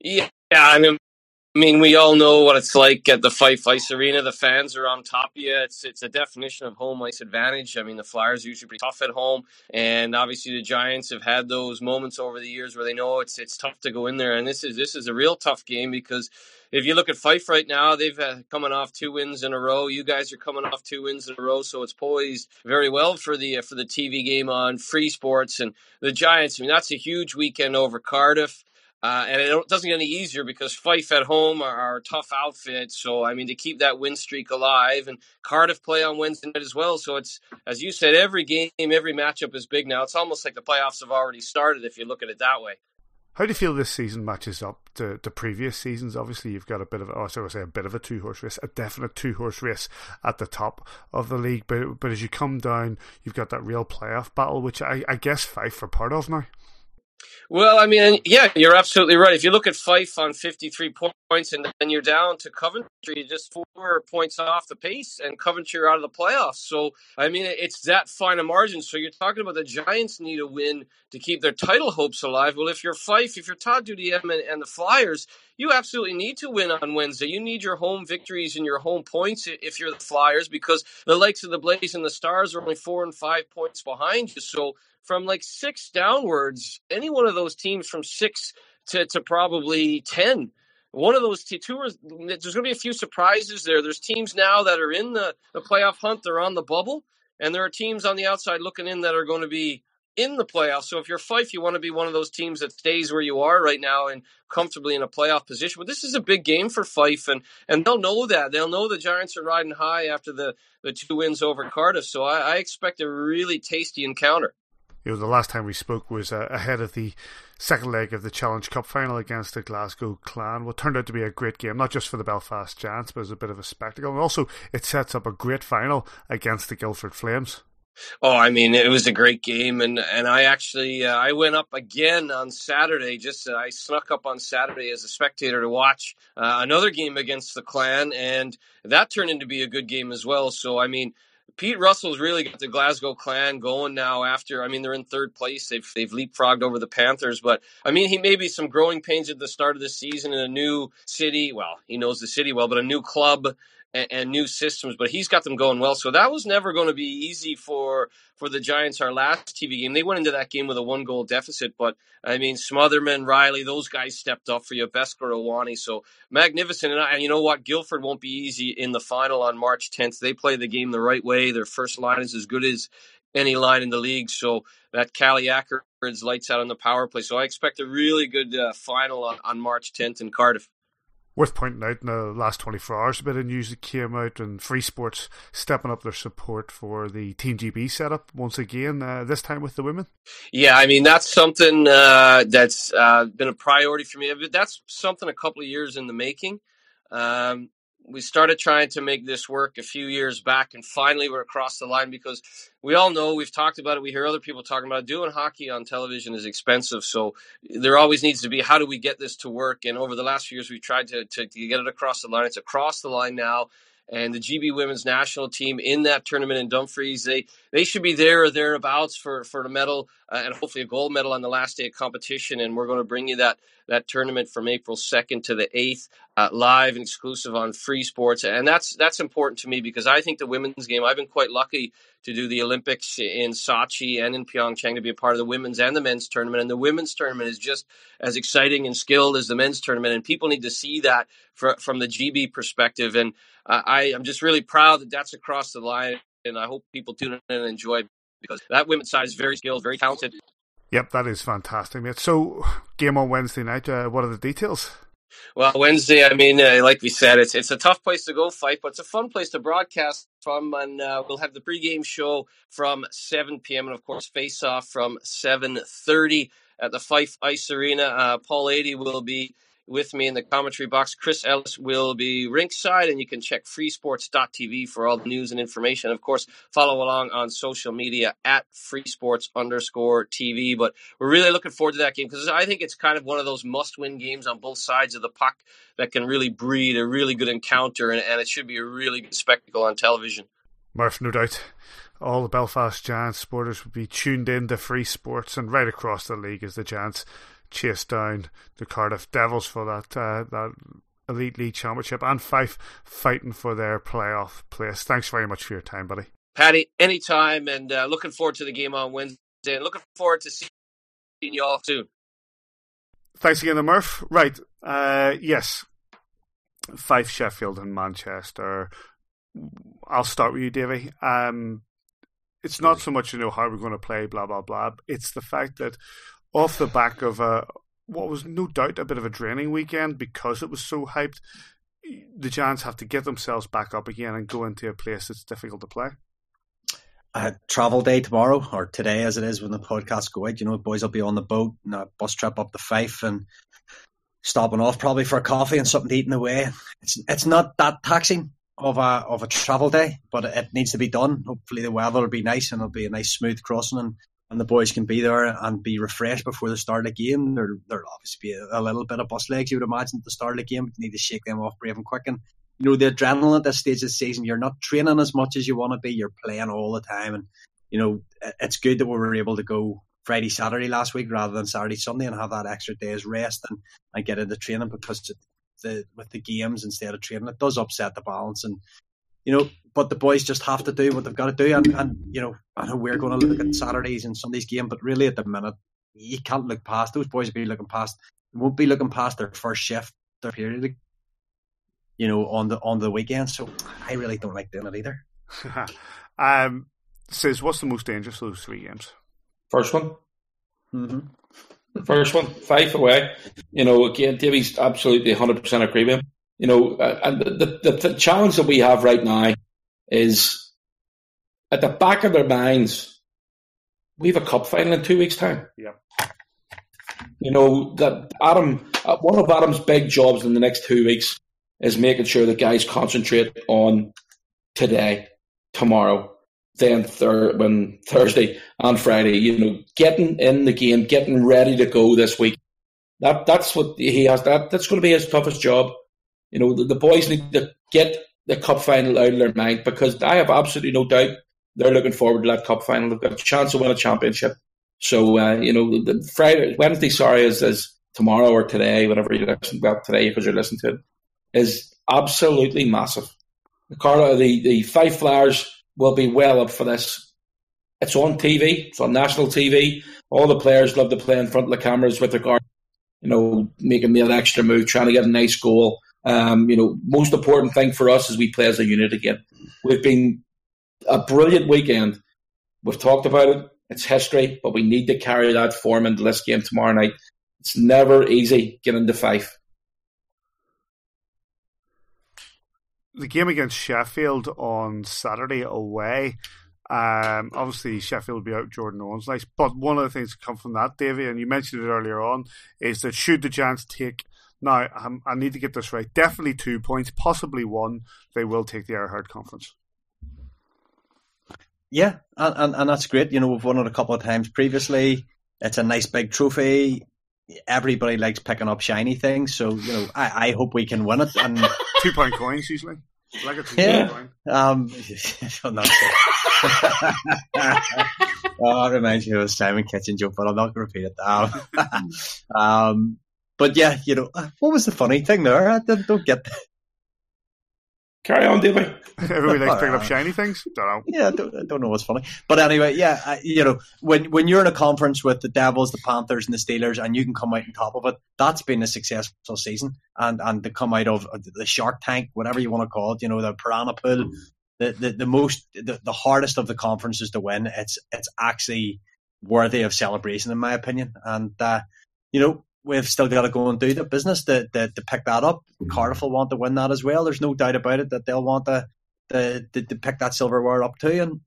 Yeah, I mean, I mean, we all know what it's like at the Fife Ice Arena. The fans are on top of you. It's it's a definition of home ice advantage. I mean, the Flyers are usually pretty tough at home, and obviously the Giants have had those moments over the years where they know it's it's tough to go in there. And this is this is a real tough game because if you look at Fife right now, they've uh, coming off two wins in a row. You guys are coming off two wins in a row, so it's poised very well for the uh, for the TV game on Free Sports and the Giants. I mean, that's a huge weekend over Cardiff. Uh, and it doesn't get any easier because Fife at home are, are, a tough outfit. So, I mean, to keep that win streak alive, and Cardiff play on Wednesday night as well. So, it's, as you said, every game, every matchup is big now. It's almost like the playoffs have already started if you look at it that way. How do you feel this season matches up to, to previous seasons? Obviously, you've got a bit of, oh, so I say a bit of a two horse race, a definite two horse race at the top of the league. But but as you come down, you've got that real playoff battle, which I, I guess Fife are part of now. Well, I mean, yeah, you're absolutely right. If you look at Fife on 53 points and then you're down to Coventry, just four points off the pace, and Coventry are out of the playoffs. So, I mean, it's that fine a margin. So, you're talking about the Giants need a win to keep their title hopes alive. Well, if you're Fife, if you're Todd Dutiaume and, and the Flyers, you absolutely need to win on Wednesday. You need your home victories and your home points if you're the Flyers because the likes of the Blaze and the Stars are only four and five points behind you. So, from like six downwards, any one of those teams from six to, to probably 10, one of those two, there's going to be a few surprises there. There's teams now that are in the, the playoff hunt, they're on the bubble, and there are teams on the outside looking in that are going to be in the playoffs. So if you're Fife, you want to be one of those teams that stays where you are right now and comfortably in a playoff position. But this is a big game for Fife, and and they'll know that. They'll know the Giants are riding high after the the two wins over Cardiff. So I, I expect a really tasty encounter you know, the last time we spoke was uh, ahead of the second leg of the Challenge Cup final against the Glasgow Clan. What turned out to be a great game, not just for the Belfast Giants, but as a bit of a spectacle. And also, it sets up a great final against the Guildford Flames. Oh, I mean, it was a great game, and and I actually uh, I went up again on Saturday. Just uh, I snuck up on Saturday as a spectator to watch uh, another game against the Clan, and that turned into be a good game as well. So I mean, Pete Russell's really got the Glasgow Clan going now. After I mean, they're in third place. They've they've leapfrogged over the Panthers, but I mean, he may be some growing pains at the start of the season in a new city. Well, he knows the city well, but a new club and, and, new systems, but he's got them going well. So that was never going to be easy for for the Giants. Our last TV game, they went into that game with a one goal deficit, but I mean Smotherman, Riley, those guys stepped up for you, Beskorowany, so magnificent. And, I, and you know what, Guildford won't be easy in the final on March 10th. They play the game the right way. Their first line is as good as any line in the league. So that Calle Ackered lights out on the power play. So I expect a really good uh, final on, on March 10th in Cardiff. Worth pointing out in the last 24 hours, a bit of news that came out, and Free Sports stepping up their support for the Team GB setup once again, uh, this time with the women. Yeah, I mean, that's something uh, that's uh, been a priority for me. That's something a couple of years in the making. Um, we started trying to make this work a few years back, and finally we're across the line because we all know we've talked about it. We hear other people talking about it. doing hockey on television is expensive, so there always needs to be how do we get this to work. And over the last few years, we've tried to, to, to get it across the line. It's across the line now and the GB women's national team in that tournament in Dumfries. They they should be there or thereabouts for for a medal uh, and hopefully a gold medal on the last day of competition. And we're going to bring you that that tournament from April second to the eighth, uh, live and exclusive on Free Sports. And that's that's important to me because I think the women's game. I've been quite lucky to do the Olympics in Sochi and in Pyeongchang to be a part of the women's and the men's tournament. And the women's tournament is just as exciting and skilled as the men's tournament. And people need to see that for, from the GB perspective. And uh, I am just really proud that that's across the line. And I hope people tune in and enjoy because that women's side is very skilled, very talented. Yep, that is fantastic, mate. So, game on Wednesday night. Uh, what are the details? Well, Wednesday, I mean, uh, like we said, it's it's a tough place to go fight, but it's a fun place to broadcast from. And uh, we'll have the pregame show from 7 p.m. and of course, face off from 7:30 at the Fife Ice Arena. Uh, Paul Adey will be with me in the commentary box. Chris Ellis will be rinkside, and you can check freesports.tv for all the news and information. Of course, follow along on social media at freesports underscore TV. But we're really looking forward to that game because I think it's kind of one of those must win games on both sides of the puck that can really breed a really good encounter, and, and it should be a really good spectacle on television. Murph, no doubt all the Belfast Giants supporters will be tuned in to Free Sports and right across the league as the Giants chase down the Cardiff Devils for that uh, that Elite League Championship, and Fife fighting for their playoff place. Thanks very much for your time, buddy. Paddy, anytime, and uh, looking forward to the game on Wednesday. And looking forward to seeing you all soon. Thanks again, the Murph. Right, uh, yes, Fife, Sheffield, and Manchester. I'll start with you, Davey. Um, it's not so much you know how we're going to play, blah blah blah. It's the fact that off the back of a what was no doubt a bit of a draining weekend because it was so hyped, the Giants have to get themselves back up again and go into a place that's difficult to play. Uh, travel day tomorrow or today as it is when the podcast go out. You know, boys will be on the boat and a bus trip up to Fife and stopping off probably for a coffee and something to eat in the way. It's it's not that taxing of a of a travel day, but it needs to be done. Hopefully the weather will be nice and it'll be a nice smooth crossing and, and the boys can be there and be refreshed before the start of the game. There there'll obviously be a, a little bit of bus legs you would imagine at the start of the game. You need to shake them off brave and quick and you know, the adrenaline at this stage of the season, you're not training as much as you want to be. You're playing all the time. And, you know, it's good that we were able to go Friday, Saturday last week rather than Saturday, Sunday and have that extra day's rest and, and get into training because the, with the games instead of training, it does upset the balance. And, you know, but the boys just have to do what they've got to do. And, and you know, I know we're going to look at Saturdays and Sundays game, but really at the minute, you can't look past those boys. Will be looking past, won't be looking past their first shift, their period you know, on the on the weekend. So I really don't like doing it either. um, says what's the most dangerous of those three games? First one. Mm-hmm. First one, Fife away. You know, again, Davy's absolutely 100% agree with him. You know, uh, and the, the, the challenge that we have right now is at the back of their minds, we have a cup final in two weeks' time. Yeah. You know, that Adam, uh, one of Adam's big jobs in the next two weeks is making sure the guys concentrate on today, tomorrow, then thir- when Thursday and Friday. You know, getting in the game, getting ready to go this week. That that's what he has. That that's going to be his toughest job. You know, the, the boys need to get the cup final out of their mind because I have absolutely no doubt they're looking forward to that cup final. They've got a chance to win a championship. So uh, you know, the Friday, Wednesday, sorry, is, is tomorrow or today, whenever you listen. Well, today because you're listening to it is absolutely massive. The Carlo, the the Fife Flyers will be well up for this. It's on TV. It's on national TV. All the players love to play in front of the cameras with their guard, you know, making that extra move, trying to get a nice goal. Um, you know, most important thing for us is we play as a unit again. We've been a brilliant weekend. We've talked about it. It's history, but we need to carry that form into this game tomorrow night. It's never easy getting to Fife. the game against Sheffield on Saturday away. Um, obviously, Sheffield will be out Jordan Owens, nice. But one of the things that come from that, Davey, and you mentioned it earlier on, is that should the Giants take now, um, I need to get this right. Definitely two points, possibly one. They will take the Erhardt Conference. Yeah, and, and, and that's great. You know, we've won it a couple of times previously. It's a nice big trophy. Everybody likes picking up shiny things, so you know, I, I hope we can win it. And two pound coins usually, like a two yeah. pound coin. Um, oh, that reminds me of a Simon Kitchen joke, but I'm not going to repeat it. Um, um, but yeah, you know, uh, what was the funny thing there? I don't, don't get that. Carry on, Davey. Everybody likes picking up shiny things. Don't know. Yeah, I don't, I don't know what's funny, but anyway, yeah, I, you know, when when you're in a conference with the Devils, the Panthers, and the Steelers, and you can come out on top of it, that's been a successful season. And and to come out of uh, the Shark Tank, whatever you want to call it, you know, the Piranha Pool, mm-hmm. the the, the most the, the hardest of the conferences to win. It's it's actually worthy of celebration, in my opinion. And uh, you know, we've still got to go and do the business to, to, to pick that up. Mm-hmm. Cardiff will want to win that as well. There's no doubt about it that they'll want to, to, to, to pick that silverware up too. And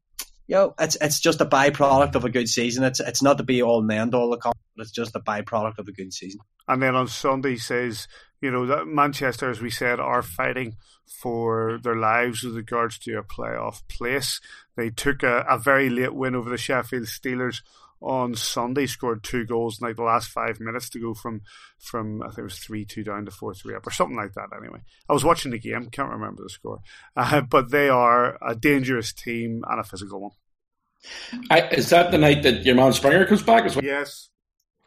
you know, it's it's just a byproduct of a good season. It's it's not to be all and end all, but it's just a byproduct of a good season. And then on Sunday says, you know, that Manchester, as we said, are fighting for their lives with regards to a playoff place. They took a, a very late win over the Sheffield Steelers on Sunday scored two goals in like the last five minutes to go from from I think it was three two down to four three up or something like that. Anyway, I was watching the game, can't remember the score, uh, but they are a dangerous team and a physical one. I, is that the night that your man Springer comes back as well? Yes,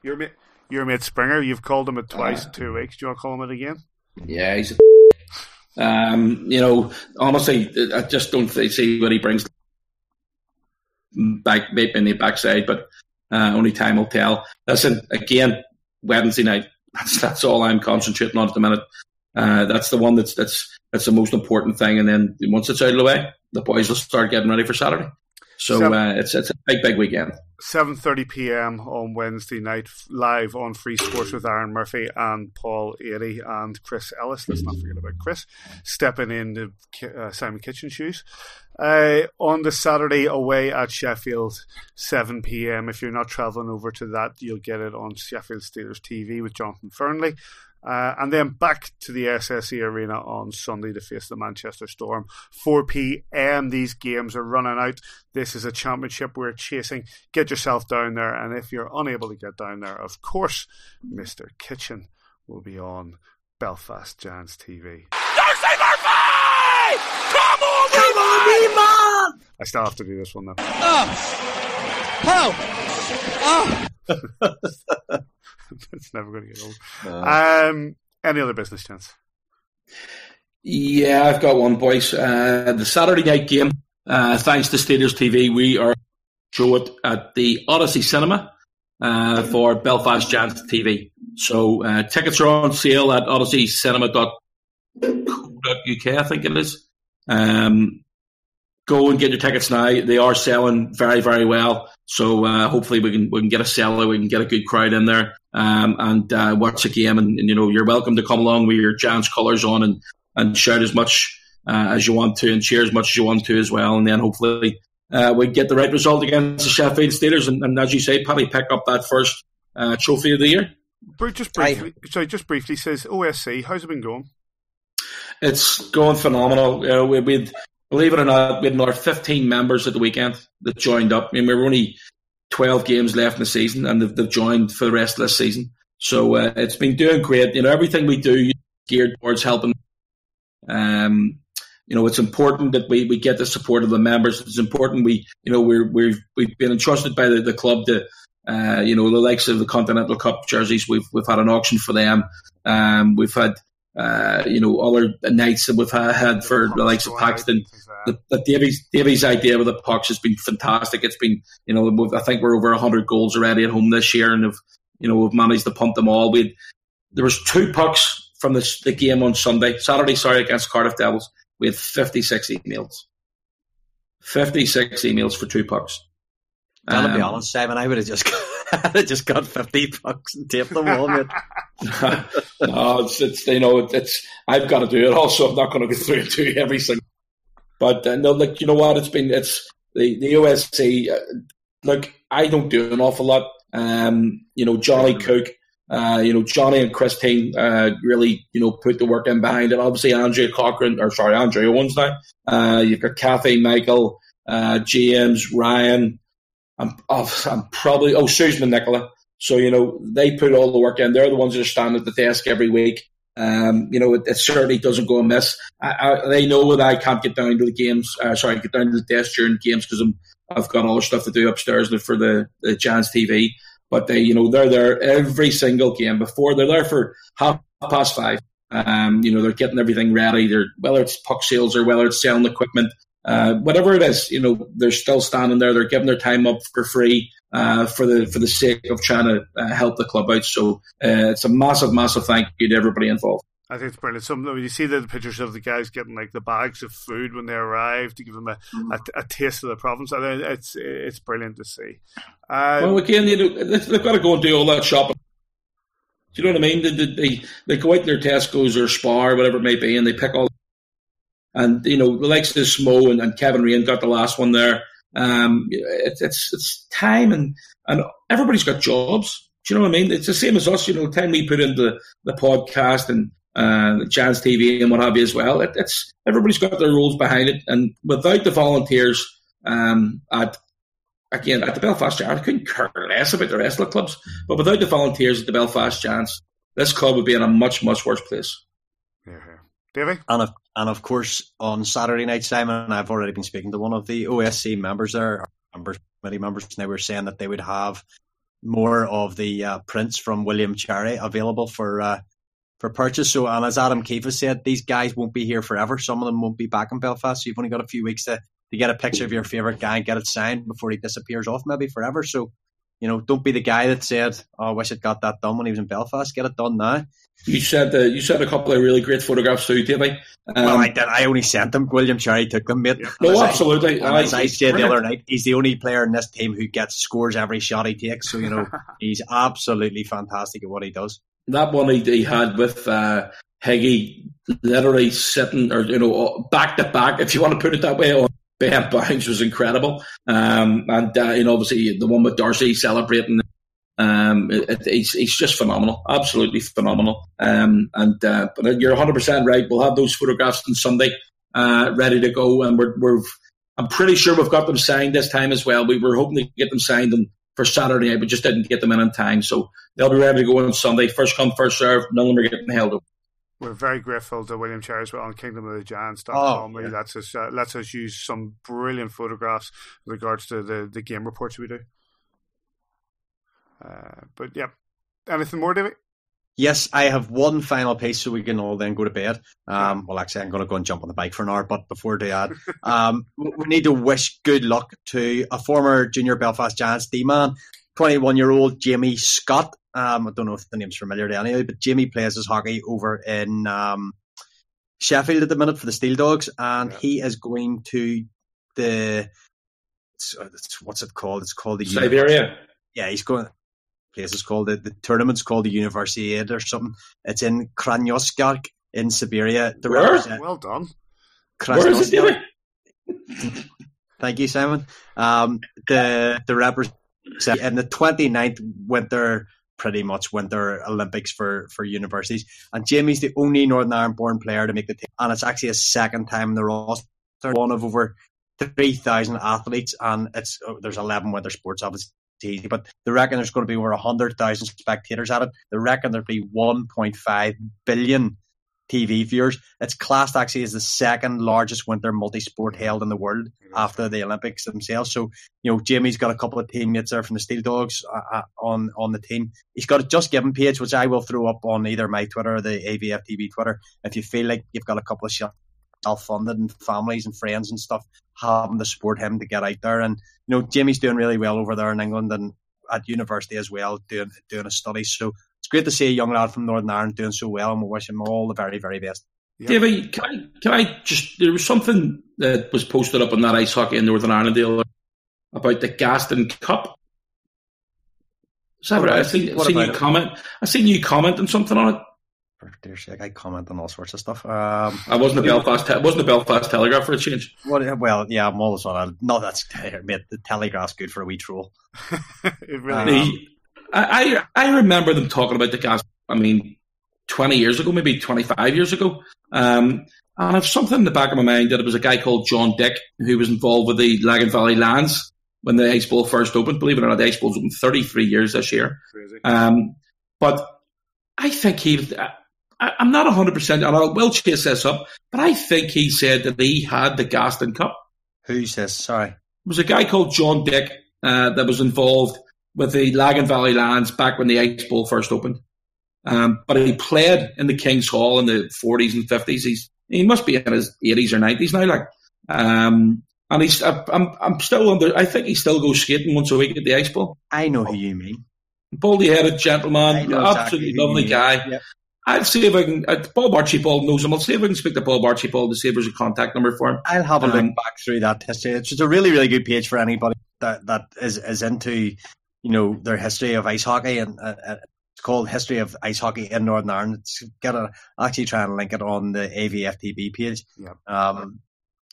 your mate, your mate Springer. You've called him it twice uh, in two weeks. Do you want to call him it again? Yeah, he's. A um, you know, honestly, I just don't see what he brings back maybe in the backside, but uh, only time will tell. Listen, again, Wednesday night. That's that's all I'm concentrating on at the minute. Uh, that's the one that's that's that's the most important thing. And then once it's out of the way, the boys will start getting ready for Saturday. So uh, it's it's a big big weekend. 7:30 p.m. on Wednesday night, live on Free Sports with Aaron Murphy and Paul Eadie and Chris Ellis. Let's not forget about Chris stepping in the uh, Simon Kitchen shoes. Uh, on the Saturday away at Sheffield, 7 p.m. If you're not travelling over to that, you'll get it on Sheffield Steelers TV with Jonathan Fernley. Uh, and then back to the SSE Arena on Sunday to face the Manchester Storm. 4 p.m. These games are running out. This is a championship we're chasing. Get yourself down there. And if you're unable to get down there, of course, Mr. Kitchen will be on Belfast Giants TV. Darcy Murphy! Come on, Come on, man! I still have to do this one though. Oh! Oh! Oh! it's never going to get old. Uh, um, any other business chance? Yeah, I've got one, boys. Uh, the Saturday night game, uh, thanks to Steelers TV, we are show it at the Odyssey Cinema uh, for Belfast Giants TV. So uh, tickets are on sale at odysseycinema.co.uk, I think it is. Um, go and get your tickets now. They are selling very, very well. So uh, hopefully we can we can get a seller, we can get a good crowd in there um, and uh, watch the game. And, and, you know you're welcome to come along with your Giants colours on and, and shout as much uh, as you want to and cheer as much as you want to as well. And then hopefully uh, we get the right result against the Sheffield Steelers. And, and as you say, Paddy, pick up that first uh, trophy of the year. Just briefly, I, sorry, just briefly says OSC. How's it been going? It's going phenomenal. You we, we'd believe it or not, we had another 15 members at the weekend that joined up. I mean, we were only 12 games left in the season and they've, they've joined for the rest of the season. So uh, it's been doing great. You know, everything we do geared towards helping. Um, you know, it's important that we, we get the support of the members. It's important we, you know, we're, we've, we've been entrusted by the, the club to, uh, you know, the likes of the Continental Cup jerseys. We've, we've had an auction for them. Um, we've had, uh, you know, other nights that we've had for the likes of Paxton. The, the Davies Davies idea with the pucks has been fantastic. It's been, you know, I think we're over hundred goals already at home this year, and have, you know, we've managed to punt them all. We there was two pucks from this, the game on Sunday, Saturday, sorry, against Cardiff Devils. We had fifty six emails, fifty six emails for two pucks. Gotta um, be honest, Simon. I would have just I just got fifty bucks and taped them all, mate. no, it's, it's you know it's I've got to do it. Also, I'm not going to go through it to every single. But uh, no, like you know what? It's been it's the the OSC. Uh, look, I don't do an awful lot. Um, you know, Johnny Cook. Uh, you know, Johnny and Christine uh, really, you know, put the work in behind it. Obviously, Andrea Cochran, or sorry, Andrea Owens now. Uh, you've got Kathy, Michael, uh, James, Ryan, I'm, I'm probably oh Susan Nicola. So you know they put all the work in. They're the ones that standing at the desk every week. Um, you know it, it, certainly doesn't go amiss. I, I, they know that I can't get down to the games. Uh, sorry, get down to the desk during games because I've got all the stuff to do upstairs for the the Giants TV. But they, you know, they're there every single game before. They're there for half past five. Um, you know, they're getting everything ready. They're whether it's puck sales or whether it's selling equipment uh, whatever it is, you know, they're still standing there. They're giving their time up for free uh, for the for the sake of trying to uh, help the club out. So uh, it's a massive, massive thank you to everybody involved. I think it's brilliant. Some when you see the pictures of the guys getting like the bags of food when they arrive to give them a, a, a taste of the province, it's it's brilliant to see. Um, well, again, you know, they've got to go and do all that shopping. Do you know what I mean? They, they, they go out in their Tesco's or Spar, whatever it may be, and they pick all and you know, the likes of Smo and, and Kevin Raine got the last one there. Um, it, it's it's time and and everybody's got jobs. Do you know what I mean? It's the same as us. You know, time we put into the podcast and uh, Giants TV and what have you as well. It, it's everybody's got their roles behind it, and without the volunteers um, at again at the Belfast Giants, I couldn't care less about the rest of the clubs. But without the volunteers at the Belfast Giants, this club would be in a much much worse place. And of, and of course, on Saturday night, Simon, and I've already been speaking to one of the OSC members there, members, committee members, and they were saying that they would have more of the uh, prints from William Cherry available for uh, for purchase. So, and as Adam Keefe said, these guys won't be here forever. Some of them won't be back in Belfast. So you've only got a few weeks to, to get a picture of your favourite guy and get it signed before he disappears off maybe forever. So, you know, don't be the guy that said, "Oh, I wish I'd got that done when he was in Belfast." Get it done now. You said uh, you said a couple of really great photographs too, Davey. Um, well, I did. I only sent them. William Cherry took them, mate. Yeah. No, absolutely. I, as I said the other night, he's the only player in this team who gets scores every shot he takes. So you know, he's absolutely fantastic at what he does. That one he, he had with uh, Higgy, literally sitting or you know back to back, if you want to put it that way, on Ben Bowns was incredible. Um, and uh, you know, obviously the one with Darcy celebrating um, it, it, he's, he's just phenomenal, absolutely phenomenal. Um, and uh, but you're 100 percent right. We'll have those photographs on Sunday uh, ready to go, and we're, we're I'm pretty sure we've got them signed this time as well. We were hoping to get them signed and for Saturday night, but just didn't get them in in time. So they'll be ready to go on Sunday. First come, first serve. None of them are getting held up. We're very grateful to William Cherry as well on Kingdom of the Giants.com. Oh, yeah. lets us uh, lets us use some brilliant photographs in regards to the, the game reports we do. Uh, but yeah, anything more, David? Yes, I have one final piece so we can all then go to bed. Um, well, actually, I'm going to go and jump on the bike for an hour, but before that, um, we need to wish good luck to a former junior Belfast Giants D man, 21 year old Jamie Scott. Um, I don't know if the name's familiar to anybody, but Jamie plays his hockey over in um, Sheffield at the minute for the Steel Dogs, and yeah. he is going to the what's it called? It's called the Siberia. Yeah, he's going place is called. The, the tournament's called the Universiade or something. It's in Krasnoyarsk in Siberia. The Where? Represent- well done. Where is it, Thank you, Simon. Um, the the represent in the 29th winter, pretty much winter Olympics for for universities, and Jamie's the only Northern Ireland born player to make the team, and it's actually a second time in the roster. One of over three thousand athletes, and it's oh, there's eleven winter sports obviously easy. But they reckon there's going to be over 100,000 spectators at it. They reckon there'll be 1.5 billion TV viewers. It's classed actually as the second largest winter multi-sport held in the world after the Olympics themselves. So, you know, Jamie's got a couple of teammates there from the Steel Dogs uh, uh on on the team. He's got a Just Giving page, which I will throw up on either my Twitter or the AVF TV Twitter. If you feel like you've got a couple of self-funded and families and friends and stuff having to support him to get out there. And you know, Jamie's doing really well over there in England and at university as well, doing doing a study. So it's great to see a young lad from Northern Ireland doing so well, and we wish him all the very very best. Yep. David, can I, can I just? There was something that was posted up on that ice hockey in Northern Ireland deal about the Gaston Cup. Is that right? I think I seen you comment. I seen you comment on something on it for dear sake, I comment on all sorts of stuff. Um, I wasn't a Belfast. Te- wasn't a Belfast Telegraph for a change. What, well, yeah, I'm always on. No, that's mate. The Telegraph's good for a wee troll. it really. Um, I I remember them talking about the gas. I mean, twenty years ago, maybe twenty five years ago. Um, and I've something in the back of my mind that it was a guy called John Dick who was involved with the Lagan Valley Lands when the Ice Bowl first opened. Believe it or not, the Ice Bowl's open 33 years this year. Um, but I think he, I, am not 100%, and I will chase this up, but I think he said that he had the Gaston Cup. Who says? Sorry. It was a guy called John Dick uh, that was involved with the Lagan Valley Lands back when the Ice Bowl first opened. Um, but he played in the King's Hall in the 40s and 50s. He's, he must be in his 80s or 90s now, like. Um, and he's, I'm, I'm still under, I think he still goes skating once a week at the Ice Bowl. I know who you mean. Baldy headed gentleman, absolutely exactly lovely guy. Yep. I'll see if I can. Uh, Bob Archibald knows him. I'll see if I can speak to Bob Archibald to see if there's a contact number for him. I'll have a um, look back through that history. It's just a really, really good page for anybody that that is is into you know their history of ice hockey and uh, uh it's called History of Ice Hockey in Northern Ireland. It's got a actually try and link it on the AVFTB page. Yep. Um,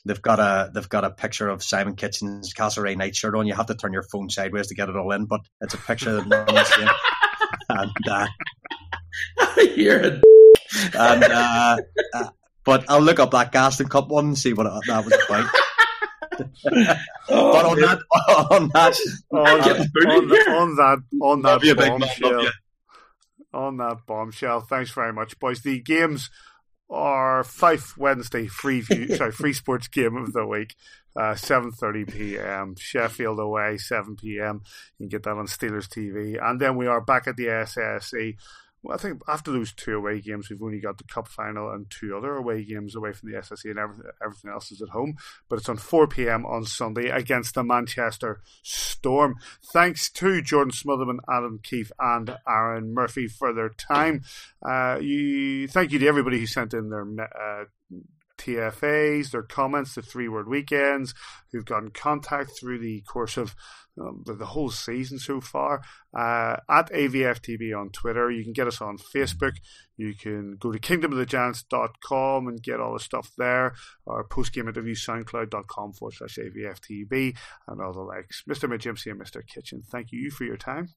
they've got a they've got a picture of Simon Kitchen's Castlereagh night shirt on. You have to turn your phone sideways to get it all in, but it's a picture of that and uh, I hear it and uh, uh, but I'll look up that Gaston Cup one and see what it, that was about. oh, but on that, on that, on, on, on, that, on that bombshell, on that bombshell. Thanks very much, boys. The games are Fife Wednesday free view, sorry, free sports game of the week. Uh, 7.30 p.m. Sheffield away 7 p.m. You can get that on Steelers TV. And then we are back at the SSE I think after those two away games, we've only got the cup final and two other away games away from the SSE, and everything, everything else is at home. But it's on 4 p.m. on Sunday against the Manchester Storm. Thanks to Jordan Smotherman, Adam Keefe, and Aaron Murphy for their time. Uh, you, thank you to everybody who sent in their uh, TFAs, their comments, the three word weekends, who've gotten contact through the course of um, the, the, whole season so far. Uh, at AVFTB on Twitter. You can get us on Facebook. You can go to kingdomofthegiants.com and get all the stuff there. Our post game interview, soundcloud.com forward slash AVFTB and all the likes. Mr. McGimsey and Mr. Kitchen, thank you for your time.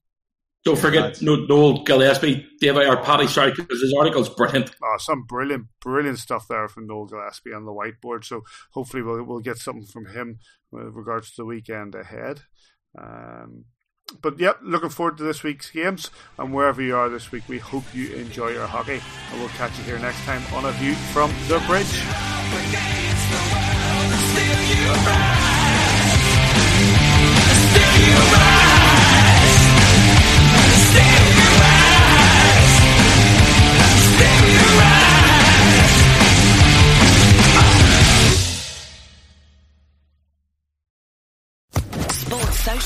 Don't forget no, Noel Gillespie, David or Paddy, sorry, because his article's brilliant. Oh, some brilliant, brilliant stuff there from Noel Gillespie on the whiteboard. So hopefully we'll we'll get something from him with regards to the weekend ahead. Um, but yep, looking forward to this week's games and wherever you are this week, we hope you enjoy your hockey. And we'll catch you here next time on a view from the bridge.